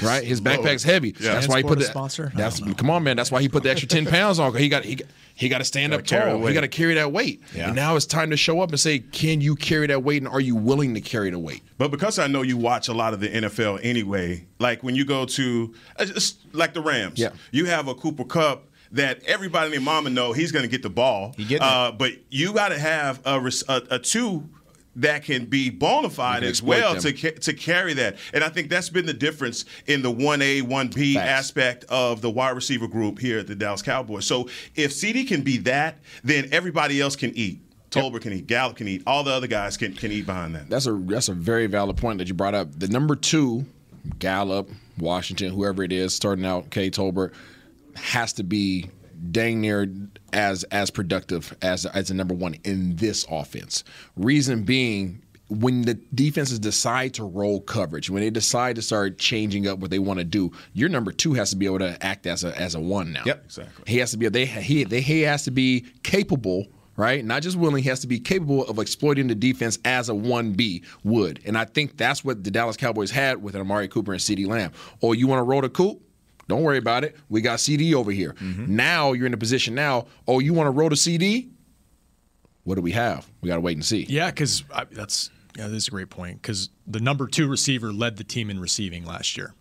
right? His backpack's heavy. Yeah. That's why he put the sponsor? That's come on, man. That's why he put the extra ten pounds on. 'cause He got he got, he got to stand up carry tall. He got to carry that weight. Yeah. And now it's time to show up and say, can you carry that weight, and are you willing to carry the weight? But because I know you watch a lot of the NFL anyway, like when you go to uh, like the Rams, Yeah. you have a Cooper Kupp that everybody and their mama know he's going to get the ball. He getting uh, but you got to have a, a, a two that can be bona fide as well them. to to carry that. And I think that's been the difference in the 1A, 1B Facts. aspect of the wide receiver group here at the Dallas Cowboys. So if CD can be that, then everybody else can eat. Tolbert can eat, Gallup can eat, all the other guys can, can eat behind that. That's a that's a very valid point that you brought up. The number two, Gallup, Washington, whoever it is, starting out, K. Tolbert, has to be dang near as as productive as as a number one in this offense. Reason being. When the defenses decide to roll coverage, when they decide to start changing up what they want to do, your number two has to be able to act as a as a one now. Yep. Exactly. He has to be they he they he has to be capable, right? Not just willing, he has to be capable of exploiting the defense as a 1B would. And I think that's what the Dallas Cowboys had with Amari Cooper and CeeDee Lamb. Oh, you want to roll the coop? Don't worry about it. We got CD over here. Mm-hmm. Now you're in a position now, oh, you want to roll the CD? What do we have? We got to wait and see. Yeah, because that's yeah, that's a great point. Because the number two receiver led the team in receiving last year,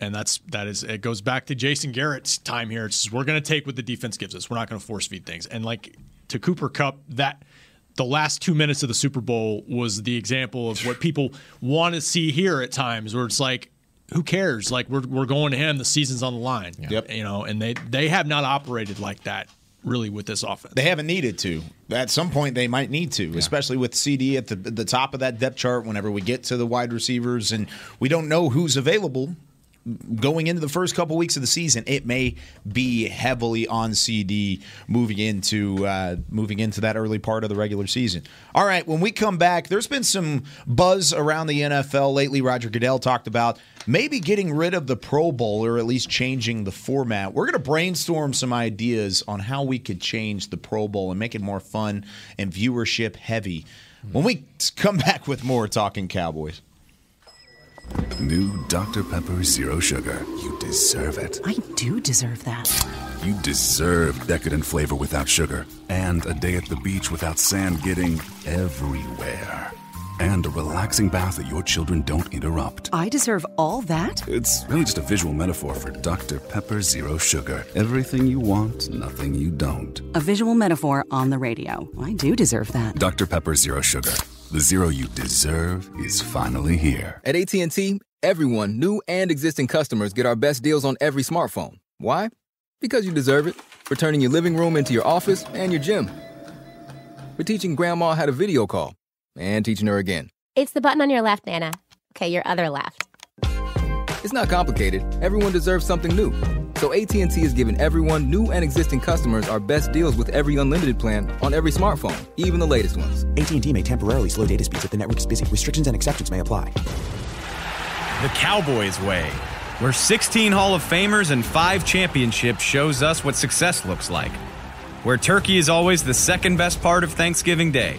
and that's that is it goes back to Jason Garrett's time here. It's just, we're going to take what the defense gives us. We're not going to force feed things. And like to Cooper Kupp, that the last two minutes of the Super Bowl was the example of what people want to see here at times, where it's like. Who cares? Like we're, we're going to him. The season's on the line. Yep. You know, and they they have not operated like that really with this offense. They haven't needed to. At some point, they might need to, especially with CD at the the top of that depth chart. Whenever we get to the wide receivers, and we don't know who's available, going into the first couple weeks of the season, it may be heavily on CD moving into uh, moving into that early part of the regular season. All right, when we come back, there's been some buzz around the NFL lately. Roger Goodell talked about maybe getting rid of the Pro Bowl or at least changing the format. We're going to brainstorm some ideas on how we could change the Pro Bowl and make it more fun and viewership heavy. When we come back with more Talking Cowboys. New Dr. Pepper Zero Sugar. You deserve it. I do deserve that. You deserve decadent flavor without sugar and a day at the beach without sand getting everywhere. And a relaxing bath that your children don't interrupt. I deserve all that? It's really just a visual metaphor for Dr. Pepper Zero Sugar. Everything you want, nothing you don't. A visual metaphor on the radio. I do deserve that. Dr. Pepper Zero Sugar. The zero you deserve is finally here. At AT&T, everyone, new and existing customers, get our best deals on every smartphone. Why? Because you deserve it. For turning your living room into your office and your gym. For teaching grandma how to video call and teaching her again. It's the button on your left, Nana. Okay, your other left. It's not complicated. Everyone deserves something new. So AT&T is giving everyone, new and existing customers, our best deals with every unlimited plan on every smartphone, even the latest ones. AT&T may temporarily slow data speeds if the network is busy. Restrictions and exceptions may apply. The Cowboys way, where 16 Hall of Famers and 5 championships shows us what success looks like. Where turkey is always the second best part of Thanksgiving Day.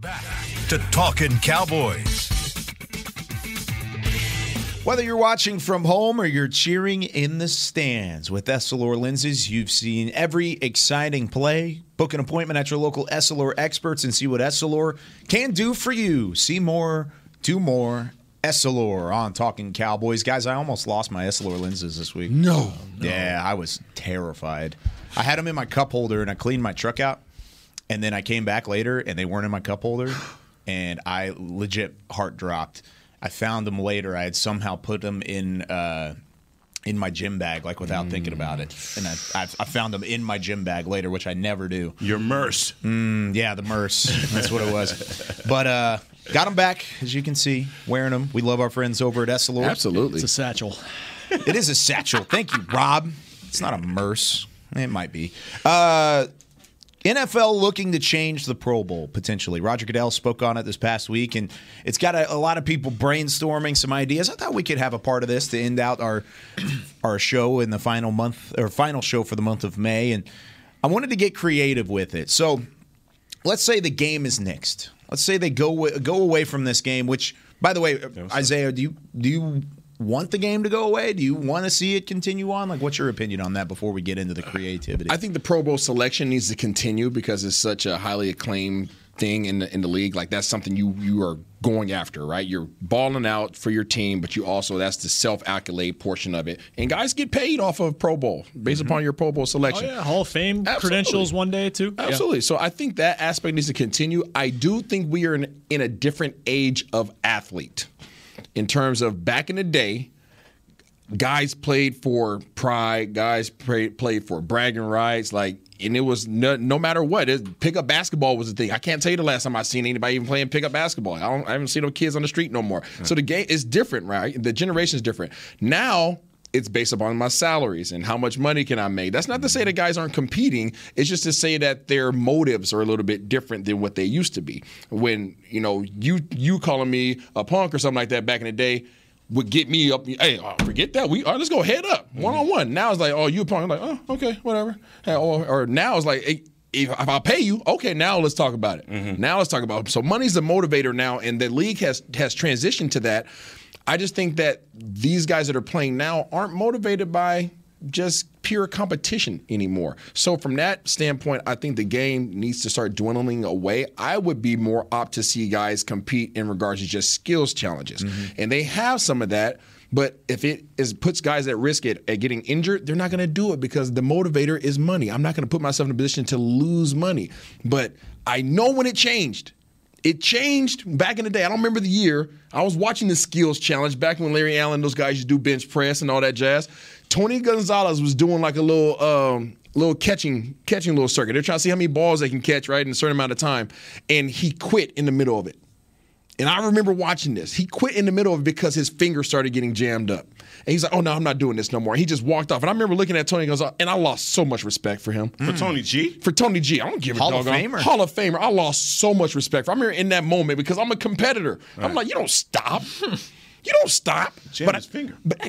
Back to Talking Cowboys. Whether you're watching from home or you're cheering in the stands with Essilor lenses, you've seen every exciting play. Book an appointment at your local Essilor experts and see what Essilor can do for you. See more, do more. Essilor on Talking Cowboys. Guys, I almost lost my Essilor lenses this week. No, no. Yeah, I was terrified. I had them in my cup holder and I cleaned my truck out. And then I came back later and they weren't in my cup holder. And I legit heart dropped. I found them later. I had somehow put them in uh, in my gym bag, like without mm. thinking about it. And I, I, I, found them in my gym bag later, which I never do. Your Merce. Mm, yeah, the Merce. That's what it was. But uh, got them back, as you can see, wearing them. We love our friends over at Essilor. Absolutely. It's a satchel. it is a satchel. Thank you, Rob. It's not a Merce. It might be. Uh, NFL looking to change the Pro Bowl potentially. Roger Goodell spoke on it this past week, and it's got a, a, lot of people brainstorming some ideas. I thought we could have a part of this to end out our our show in the final month or final show for the month of May, and I wanted to get creative with it. So let's say the game is nixed. Let's say they go go away from this game. Which, by the way, Isaiah, do you do you want the game to go away? Do you want to see it continue on? Like, what's your opinion on that before we get into the creativity? I think the Pro Bowl selection needs to continue because it's such a highly acclaimed thing in the in the league. Like that's something you you are going after, right? You're balling out for your team, but you also that's the self accolade portion of it. And guys get paid off of Pro Bowl based mm-hmm. upon your Pro Bowl selection. Oh yeah, Hall of Fame Absolutely. credentials one day too. Absolutely. Yeah. So I think that aspect needs to continue. I do think we are in, in a different age of athlete in terms of back in the day, guys played for pride, guys played, played for bragging rights, like, and it was no, no matter what. It, pickup basketball was the thing. I can't tell you the last time I seen anybody even playing pickup basketball. I, I haven't seen no kids on the street no more. Right. So the game is different, right? The generation is different now it's based upon my salaries and how much money can I make. That's not to say that guys aren't competing. It's just to say that their motives are a little bit different than what they used to be. When you know you you calling me a punk or something like that back in the day would get me up. Hey, oh, forget that. We right, let's go head up one on one. Now it's like, oh, you a punk. I'm like, oh, okay, whatever. Or, or now it's like, hey, if, if I pay you, okay, now let's talk about it. Mm-hmm. Now let's talk about it. So money's the motivator now, and the league has has transitioned to that. I just think that these guys that are playing now aren't motivated by just pure competition anymore. So from that standpoint, I think the game needs to start dwindling away. I would be more opt to see guys compete in regards to just skills challenges. Mm-hmm. And they have some of that, but if it is puts guys at risk at, at getting injured, they're not going to do it because the motivator is money. I'm not going to put myself in a position to lose money. But I know when it changed. It changed back in the day. I don't remember the year. I was watching the skills challenge back when Larry Allen, those guys used to do bench press and all that jazz. Tony Gonzalez was doing like a little um, little catching catching little circuit. They're trying to see how many balls they can catch right in a certain amount of time, and he quit in the middle of it. And I remember watching this. He quit in the middle of it because his finger started getting jammed up. And he's like, "Oh no, I'm not doing this no more." And he just walked off. And I remember looking at Tony Gonzalez, and I lost so much respect for him. For Tony G? For Tony G. I don't give a Hall of doggone- Famer. Hall of Famer. I lost so much respect for. I remember in that moment because I'm a competitor. I'm like, you don't stop. You don't stop. Jam his finger. But,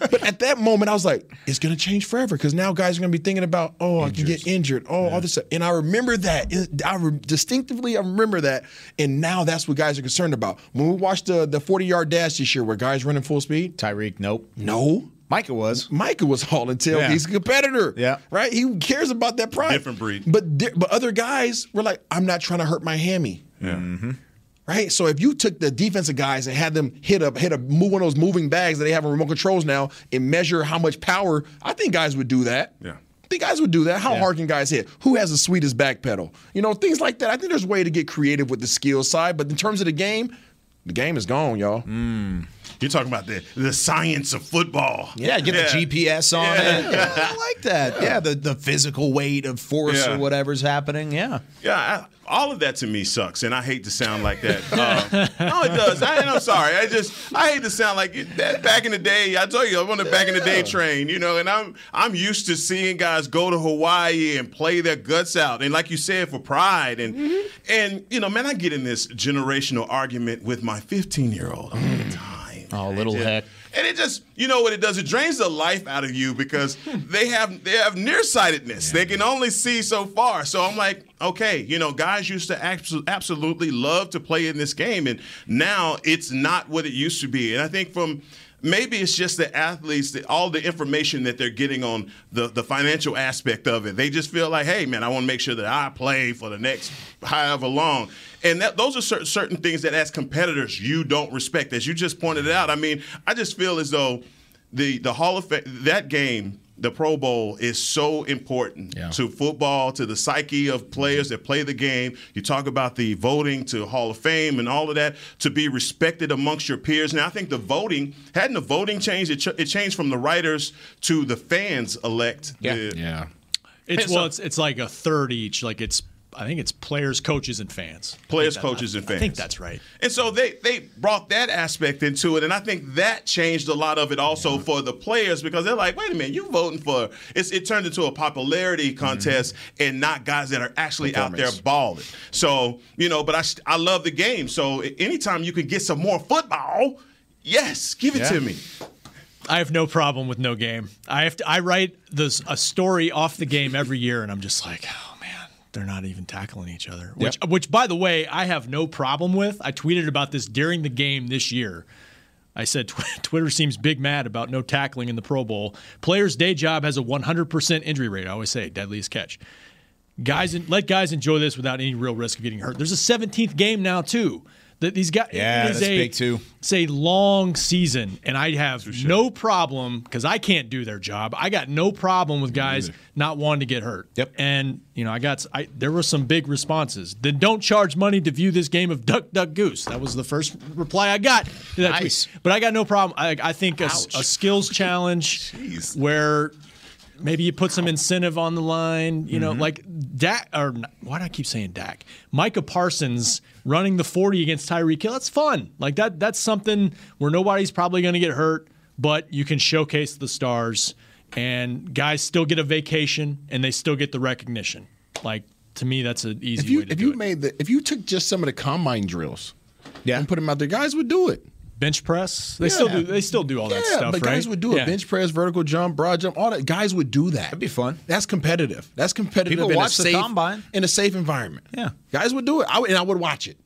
but at that moment, I was like, it's going to change forever because now guys are going to be thinking about, oh, I can get injured. Oh, all this stuff. And I remember that. It- I re- distinctively I remember that. And now that's what guys are concerned about. When we watched the, the 40 yard dash this year where guys running full speed, Tyreek, nope. no. Micah was. Micah was hauling tail. Yeah. He's a competitor. Yeah. Right? He cares about that pride. Different breed. But di- but other guys were like, I'm not trying to hurt my hammy. Yeah. Mm-hmm. Right? So if you took the defensive guys and had them hit a hit a move one of those moving bags that they have on remote controls now and measure how much power, I think guys would do that. Yeah. I think guys would do that. How hard can guys hit? Who has the sweetest back pedal? You know, things like that. I think there's a way to get creative with the skill side, but in terms of the game, the game is gone, y'all. Mm. You're talking about the the science of football. Yeah, get the GPS on Yeah. it. Yeah, I like that. Yeah, the, the physical weight of force Yeah. or whatever's happening. Yeah. Yeah, I, all of that to me sucks, and I hate to sound like that. Uh, no, it does. I, I'm sorry. I just I hate to sound like that. Back in the day, I told you I'm on the back in the day train, you know, and I'm I'm used to seeing guys go to Hawaii and play their guts out, and like you said, for pride, and and you know, man, I get in this generational argument with my 15 year old all the time. Oh, little it- heck. And it just, you know what it does? It drains the life out of you because they have they have nearsightedness. They can only see so far. So I'm like, okay, you know, guys used to abso- absolutely love to play in this game, and now it's not what it used to be. And I think from maybe it's just the athletes, that all the information that they're getting on the the financial aspect of it. They just feel like, hey, man, I want to make sure that I play for the next however long. And that, those are certain, certain things that, as competitors, you don't respect. As you just pointed out, I mean, I just feel as though the the Hall of Fame, that game, the Pro Bowl, is so important to football, to the psyche of players that play the game. You talk about the voting to Hall of Fame and all of that to be respected amongst your peers. Now, I think the voting hadn't the voting changed. It, ch- it changed from the writers to the fans elect. Yeah. the- Yeah. It's well, it's it's like a third each. Like it's I think it's players, coaches, and fans. Players, that- coaches, and fans. I think that's right. And so they they brought that aspect into it, and I think that changed a lot of it also for the players because they're like, wait a minute, you voting for it's, it turned into a popularity mm-hmm. contest and not guys that are actually out there balling. So you know, but I I love the game. So anytime you can get some more football, yes, give it Yeah. to me. I have no problem with no game. I have to, I write this a story off the game every year, and I'm just like, oh they're not even tackling each other. Which, which by the way, I have no problem with. I tweeted about this during the game this year. I said Twitter seems big mad about no tackling in the Pro Bowl. Player's day job has a 100% injury rate. I always say deadliest catch. Guys, let guys enjoy this without any real risk of getting hurt. There's a 17th game now too. That these guys, Yeah, that's a, big, too. It's a long season, and I have no problem because I can't do their job. I got no problem with guys not wanting to get hurt. Yep. And you know, I got I, there were some big responses. Then don't charge money to view this game of Duck Duck Goose. That was the first reply I got. To that Nice. tweet. But I got no problem. I, I think a, a skills challenge where maybe you put some incentive on the line. You know, mm-hmm. like Dak or why do I keep saying Dak? Micah Parsons running the 40 against Tyreek Hill. That's fun. Like that. That's something where nobody's probably going to get hurt, but you can showcase the stars, and guys still get a vacation and they still get the recognition. Like to me, that's an easy If you way to if do you it. made the if you took just some of the combine drills, yeah, and put them out there, guys would do it. Bench press. They Yeah. still do. They still do all that yeah, stuff, but right? guys would do Yeah. a bench press, vertical jump, broad jump, all that. Guys would do that. That'd be fun. That's competitive. That's competitive. People in watch a the safe, combine. in a safe environment. Yeah. guys would do it, I would, and I would watch it.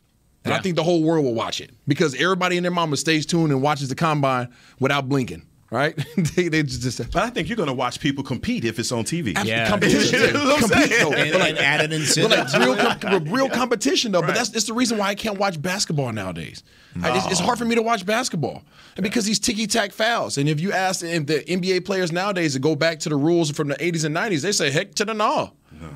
And I think the whole world will watch it because everybody and their mama stays tuned and watches the combine without blinking. Right? they, they just, But I think you're going to watch people compete if it's on TV. Absolutely. Competition. You know what I'm Compete- saying? And- but and add an but like real, com- real competition though. But that's it's the reason why I can't watch basketball nowadays. I- it's, it's hard for me to watch basketball and because these ticky tack fouls. And if you ask the, the NBA players nowadays to go back to the rules from the 80s and 90s, they say heck to the no. Yep.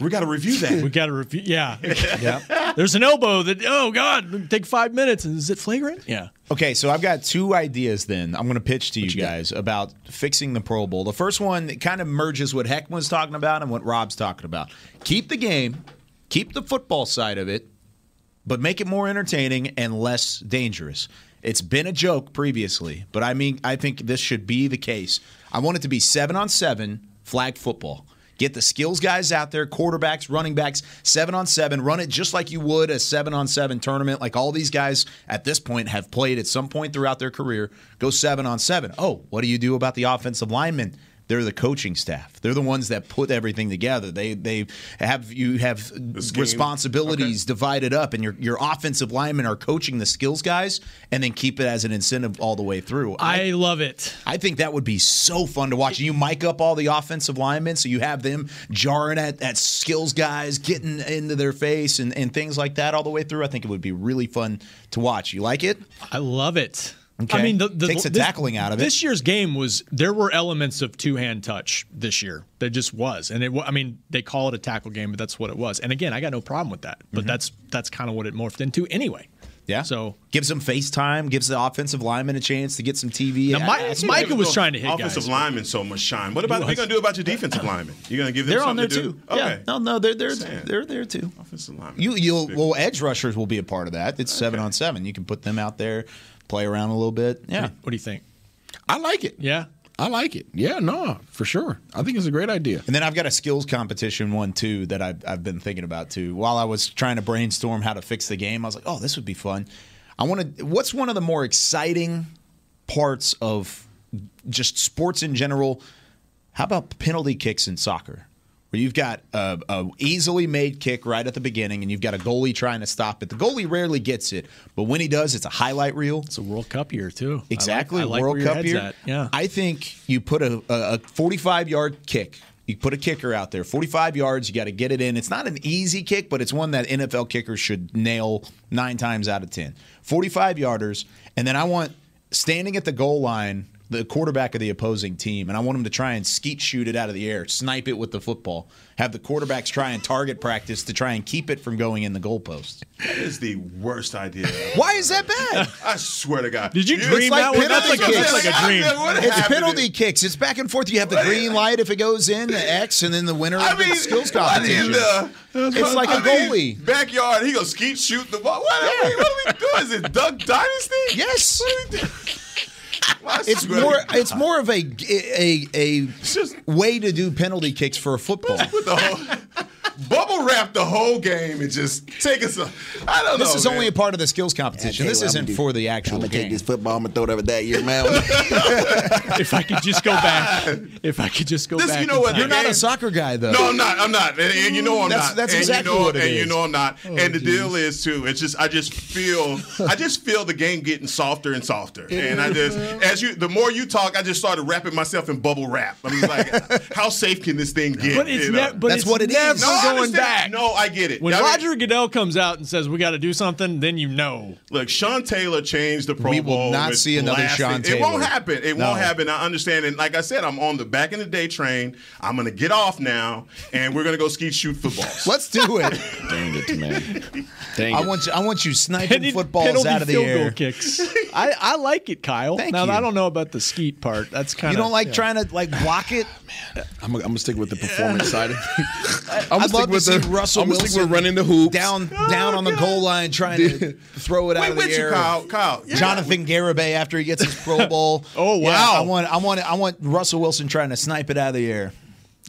We got to review that. We got to review. Yeah. yeah. There's an elbow that. Oh God, take five minutes. And is it flagrant? Yeah. Okay, so I've got two ideas then I'm going to pitch to you, guys about fixing the Pro Bowl. The first one kind of merges what Heck was talking about and what Rob's talking about. Keep the game, keep the football side of it, but make it more entertaining and less dangerous. It's been a joke previously, but I mean, I think this should be the case. I want it to be seven on seven flag football. Get the skills guys out there, quarterbacks, running backs, seven on seven. Run it just like you would a seven on seven tournament. Like all these guys at this point have played at some point throughout their career. Go seven on seven. Oh, what do you do about the offensive linemen? They're the coaching staff. They're the ones that put everything together. They they have you have scheme. responsibilities divided up, and your your offensive linemen are coaching the skills guys, and then keep it as an incentive all the way through. I love it. I think that would be so fun to watch. You mic up all the offensive linemen, so you have them jarring at, at skills guys, getting into their face, and, and things like that all the way through. I think it would be really fun to watch. You like it? I love it. Okay. I mean, the, the, Takes the this- tackling out of it. This year's game was there were elements of two hand touch this year. There just was, and it. I mean, they call it a tackle game, but that's what it was. And again, I got no problem with that. But mm-hmm. that's that's kind of what it morphed into anyway. Yeah. So gives them face time, gives the offensive lineman a chance to get some TV. Now, Mi- action. Micah was trying to hit offensive guys. linemen so much shine. What about what are you going to do about your defensive lineman? You're going to give them They're on there to too. do? Yeah. Okay. No, no, they're they're Saying. they're there too. Offensive linemen. You you'll well edge rushers will be a part of that. It's seven on seven. You can put them out there, play around a little bit. Yeah. What do you think? I like it. Yeah. I like it. Yeah, no, for sure. I think it's a great idea. And then I've got a skills competition one too that I've, I've been thinking about too. While I was trying to brainstorm how to fix the game, I was like, oh, this would be fun. I want to. What's one of the more exciting parts of just sports in general? How about penalty kicks in soccer? Where you've got a, a easily made kick right at the beginning, and you've got a goalie trying to stop it. The goalie rarely gets it, but when he does, it's a highlight reel. It's a World Cup year too. Exactly, I like, I like World Cup year. at. Yeah. I think you put a, a, a 45 yard kick. You put a kicker out there, 45 yards. You got to get it in. It's not an easy kick, but it's one that NFL kickers should nail nine times out of ten. 45 yarders, and then I want standing at the goal line. The quarterback of the opposing team, and I want him to try and skeet shoot it out of the air, snipe it with the football. Have the quarterbacks try and target practice to try and keep it from going in the goalpost. That is the worst idea. Why is that bad? I swear to God. Did you It's dream like that one? That's like, a, penalty like a dream. I It's happened? penalty kicks. It's back and forth. You have the green light if it goes in, the X, and then the winner I of the mean, skills what competition. in the- It's like a I mean, goalie. Backyard, he gonna skeet shoot the ball. What, are, we, what are we doing? Is it Duck Dynasty? Yes. It's more it's more of a a a way to do penalty kicks for a football. Put the whole, bubble wrap the whole game and just take us. A, I don't know. This is man. only a part of the skills competition. This isn't for the actual I'm gonna game. take this football. I'm gonna throw it over that year, man. if I could just go back. If I could just go This- back. you know what. You're not a soccer guy, though. No, I'm not. I'm not. And, and you know I'm That's- not. that's and exactly you know, what it and you know I'm not. Oh, and the deal is too. It's just I just feel I just feel the game getting softer and softer. And I just as you the more you talk, I just started wrapping myself in bubble wrap. I mean, like how safe can this thing get? But it's you know? ne- but That's it's what it is. never no, I going back. No, I get it. When I mean, Roger Goodell comes out and says we got to do something, then you know. Look, Sean Taylor changed the Pro We will Bowl. not see another blasting- Sean Taylor. It won't happen. It No. won't happen. I understand. And like I said, I'm on the back in the day train. I'm gonna get off now, and we're gonna go ski shoot footballs. Let's do it. Dang it, man. Dang I it. want you. I want you sniping Penalty- footballs out of the field air. goal kicks. I, I like it, Kyle. Thank now you. I don't know about the skeet part. That's kind of You don't like trying to like block it. I'm, gonna- I'm gonna stick with the performance side. of I'm I'd love stick to with see the Russell I'm Wilson stick with running the hoops. down oh, down on the goal line trying to throw it out Wait of the with you, air. Kyle. Kyle. Jonathan Garibay after he gets his Pro Bowl. Oh, Yeah, wow. I want I want I want Russell Wilson trying to snipe it out of the air.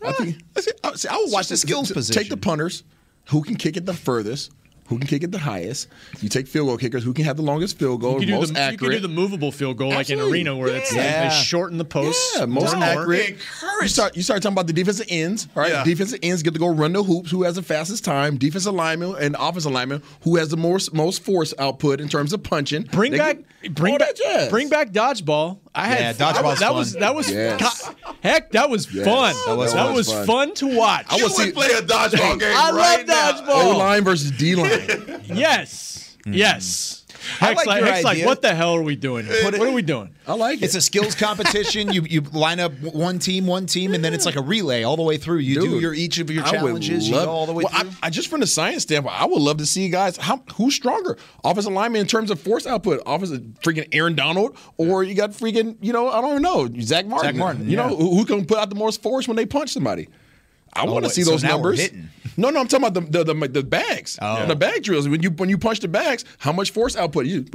I think I, see, I, see, I would watch the skills position. Take the punters, who can kick it the furthest, who can kick it the highest. You take field goal kickers who can have the longest field goal, You could, do most the, you accurate. could do the movable field goal like in arena where it's Yeah. they shorten the post. Yeah, most more accurate. You start you start talking about the defensive ends, all right? Yeah. Defensive ends get to go run the hoops. Who has the fastest time? Defensive lineman and offensive lineman who has the most most force output in terms of punching. Bring They back, get bring back, bring back dodgeball. I had Yeah, I was- dodgeball's that was that was Yes. God, heck that was Yes. fun. That was- that that was was fun. fun to watch. I You would see would play a dodgeball game I right love dodgeball. O line versus D line. Yes, mm-hmm. yes. I like like, your Heck's like, idea. what the hell are we doing? here? Put it- what are we doing? I like it. It's a skills competition. you you line up one team, one team, and then it's like a relay all the way through. You do your each of your I would challenges. You love- go all the way well, I- through. I, just from the science standpoint, I would love to see guys how who's stronger, offensive lineman in terms of force output, offensive freaking Aaron Donald, or you got freaking you know I don't even know Zack Martin. Zack Martin, you yeah. know who, who can put out the most force when they punch somebody. I want to see so those numbers. No, no, I'm talking about the the, the, the bags, Oh. the bag drills. When you when you punch the bags, how much force output? You,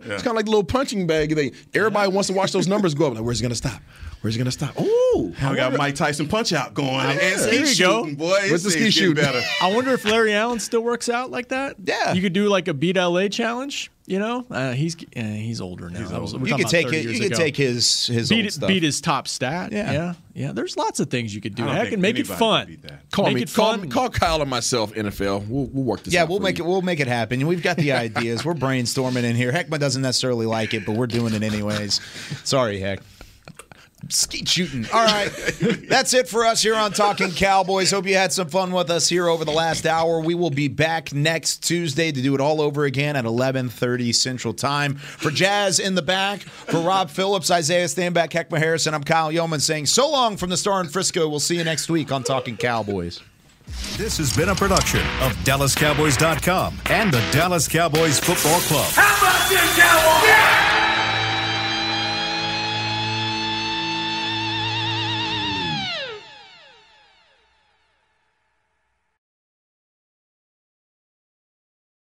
It's kind of like the little punching bag thing. Everybody wants to watch those numbers go up. Like, where's it gonna stop? Where's it gonna stop? Oh, I got Mike Tyson punch out going. And There ski you go. shooting, boy. What's the ski shooting? better. I wonder if Larry Allen still works out like that. Yeah. you could do like a beat LA challenge. You know, uh, he's uh, he's older now. Was- you could take 30 it. You could ago. take his his beat old it- stuff. beat his top stat. Yeah. yeah, yeah. There's lots of things you could do. I Heck, and make it fun. can beat that. call make me, it call, fun. me, call Kyle and myself, NFL. We'll, we'll work this. yeah, out we'll make you. it. We'll make it happen. We've got the ideas. We're brainstorming in here. Heckman doesn't necessarily like it, but we're doing it anyways. Sorry, Heck. Skeet shooting. All right. That's it for us here on Talking Cowboys. Hope you had some fun with us here over the last hour. We will be back next Tuesday to do it all over again at 11:30 Central Time. For Jazz in the back, for Rob Phillips, Isaiah Stanback, Heckma Harrison, I'm Kyle Youmans saying so long from the Star in Frisco. We'll see you next week on Talking Cowboys. This has been a production of DallasCowboys.com and the Dallas Cowboys Football Club. How about this, Cowboys? Yeah!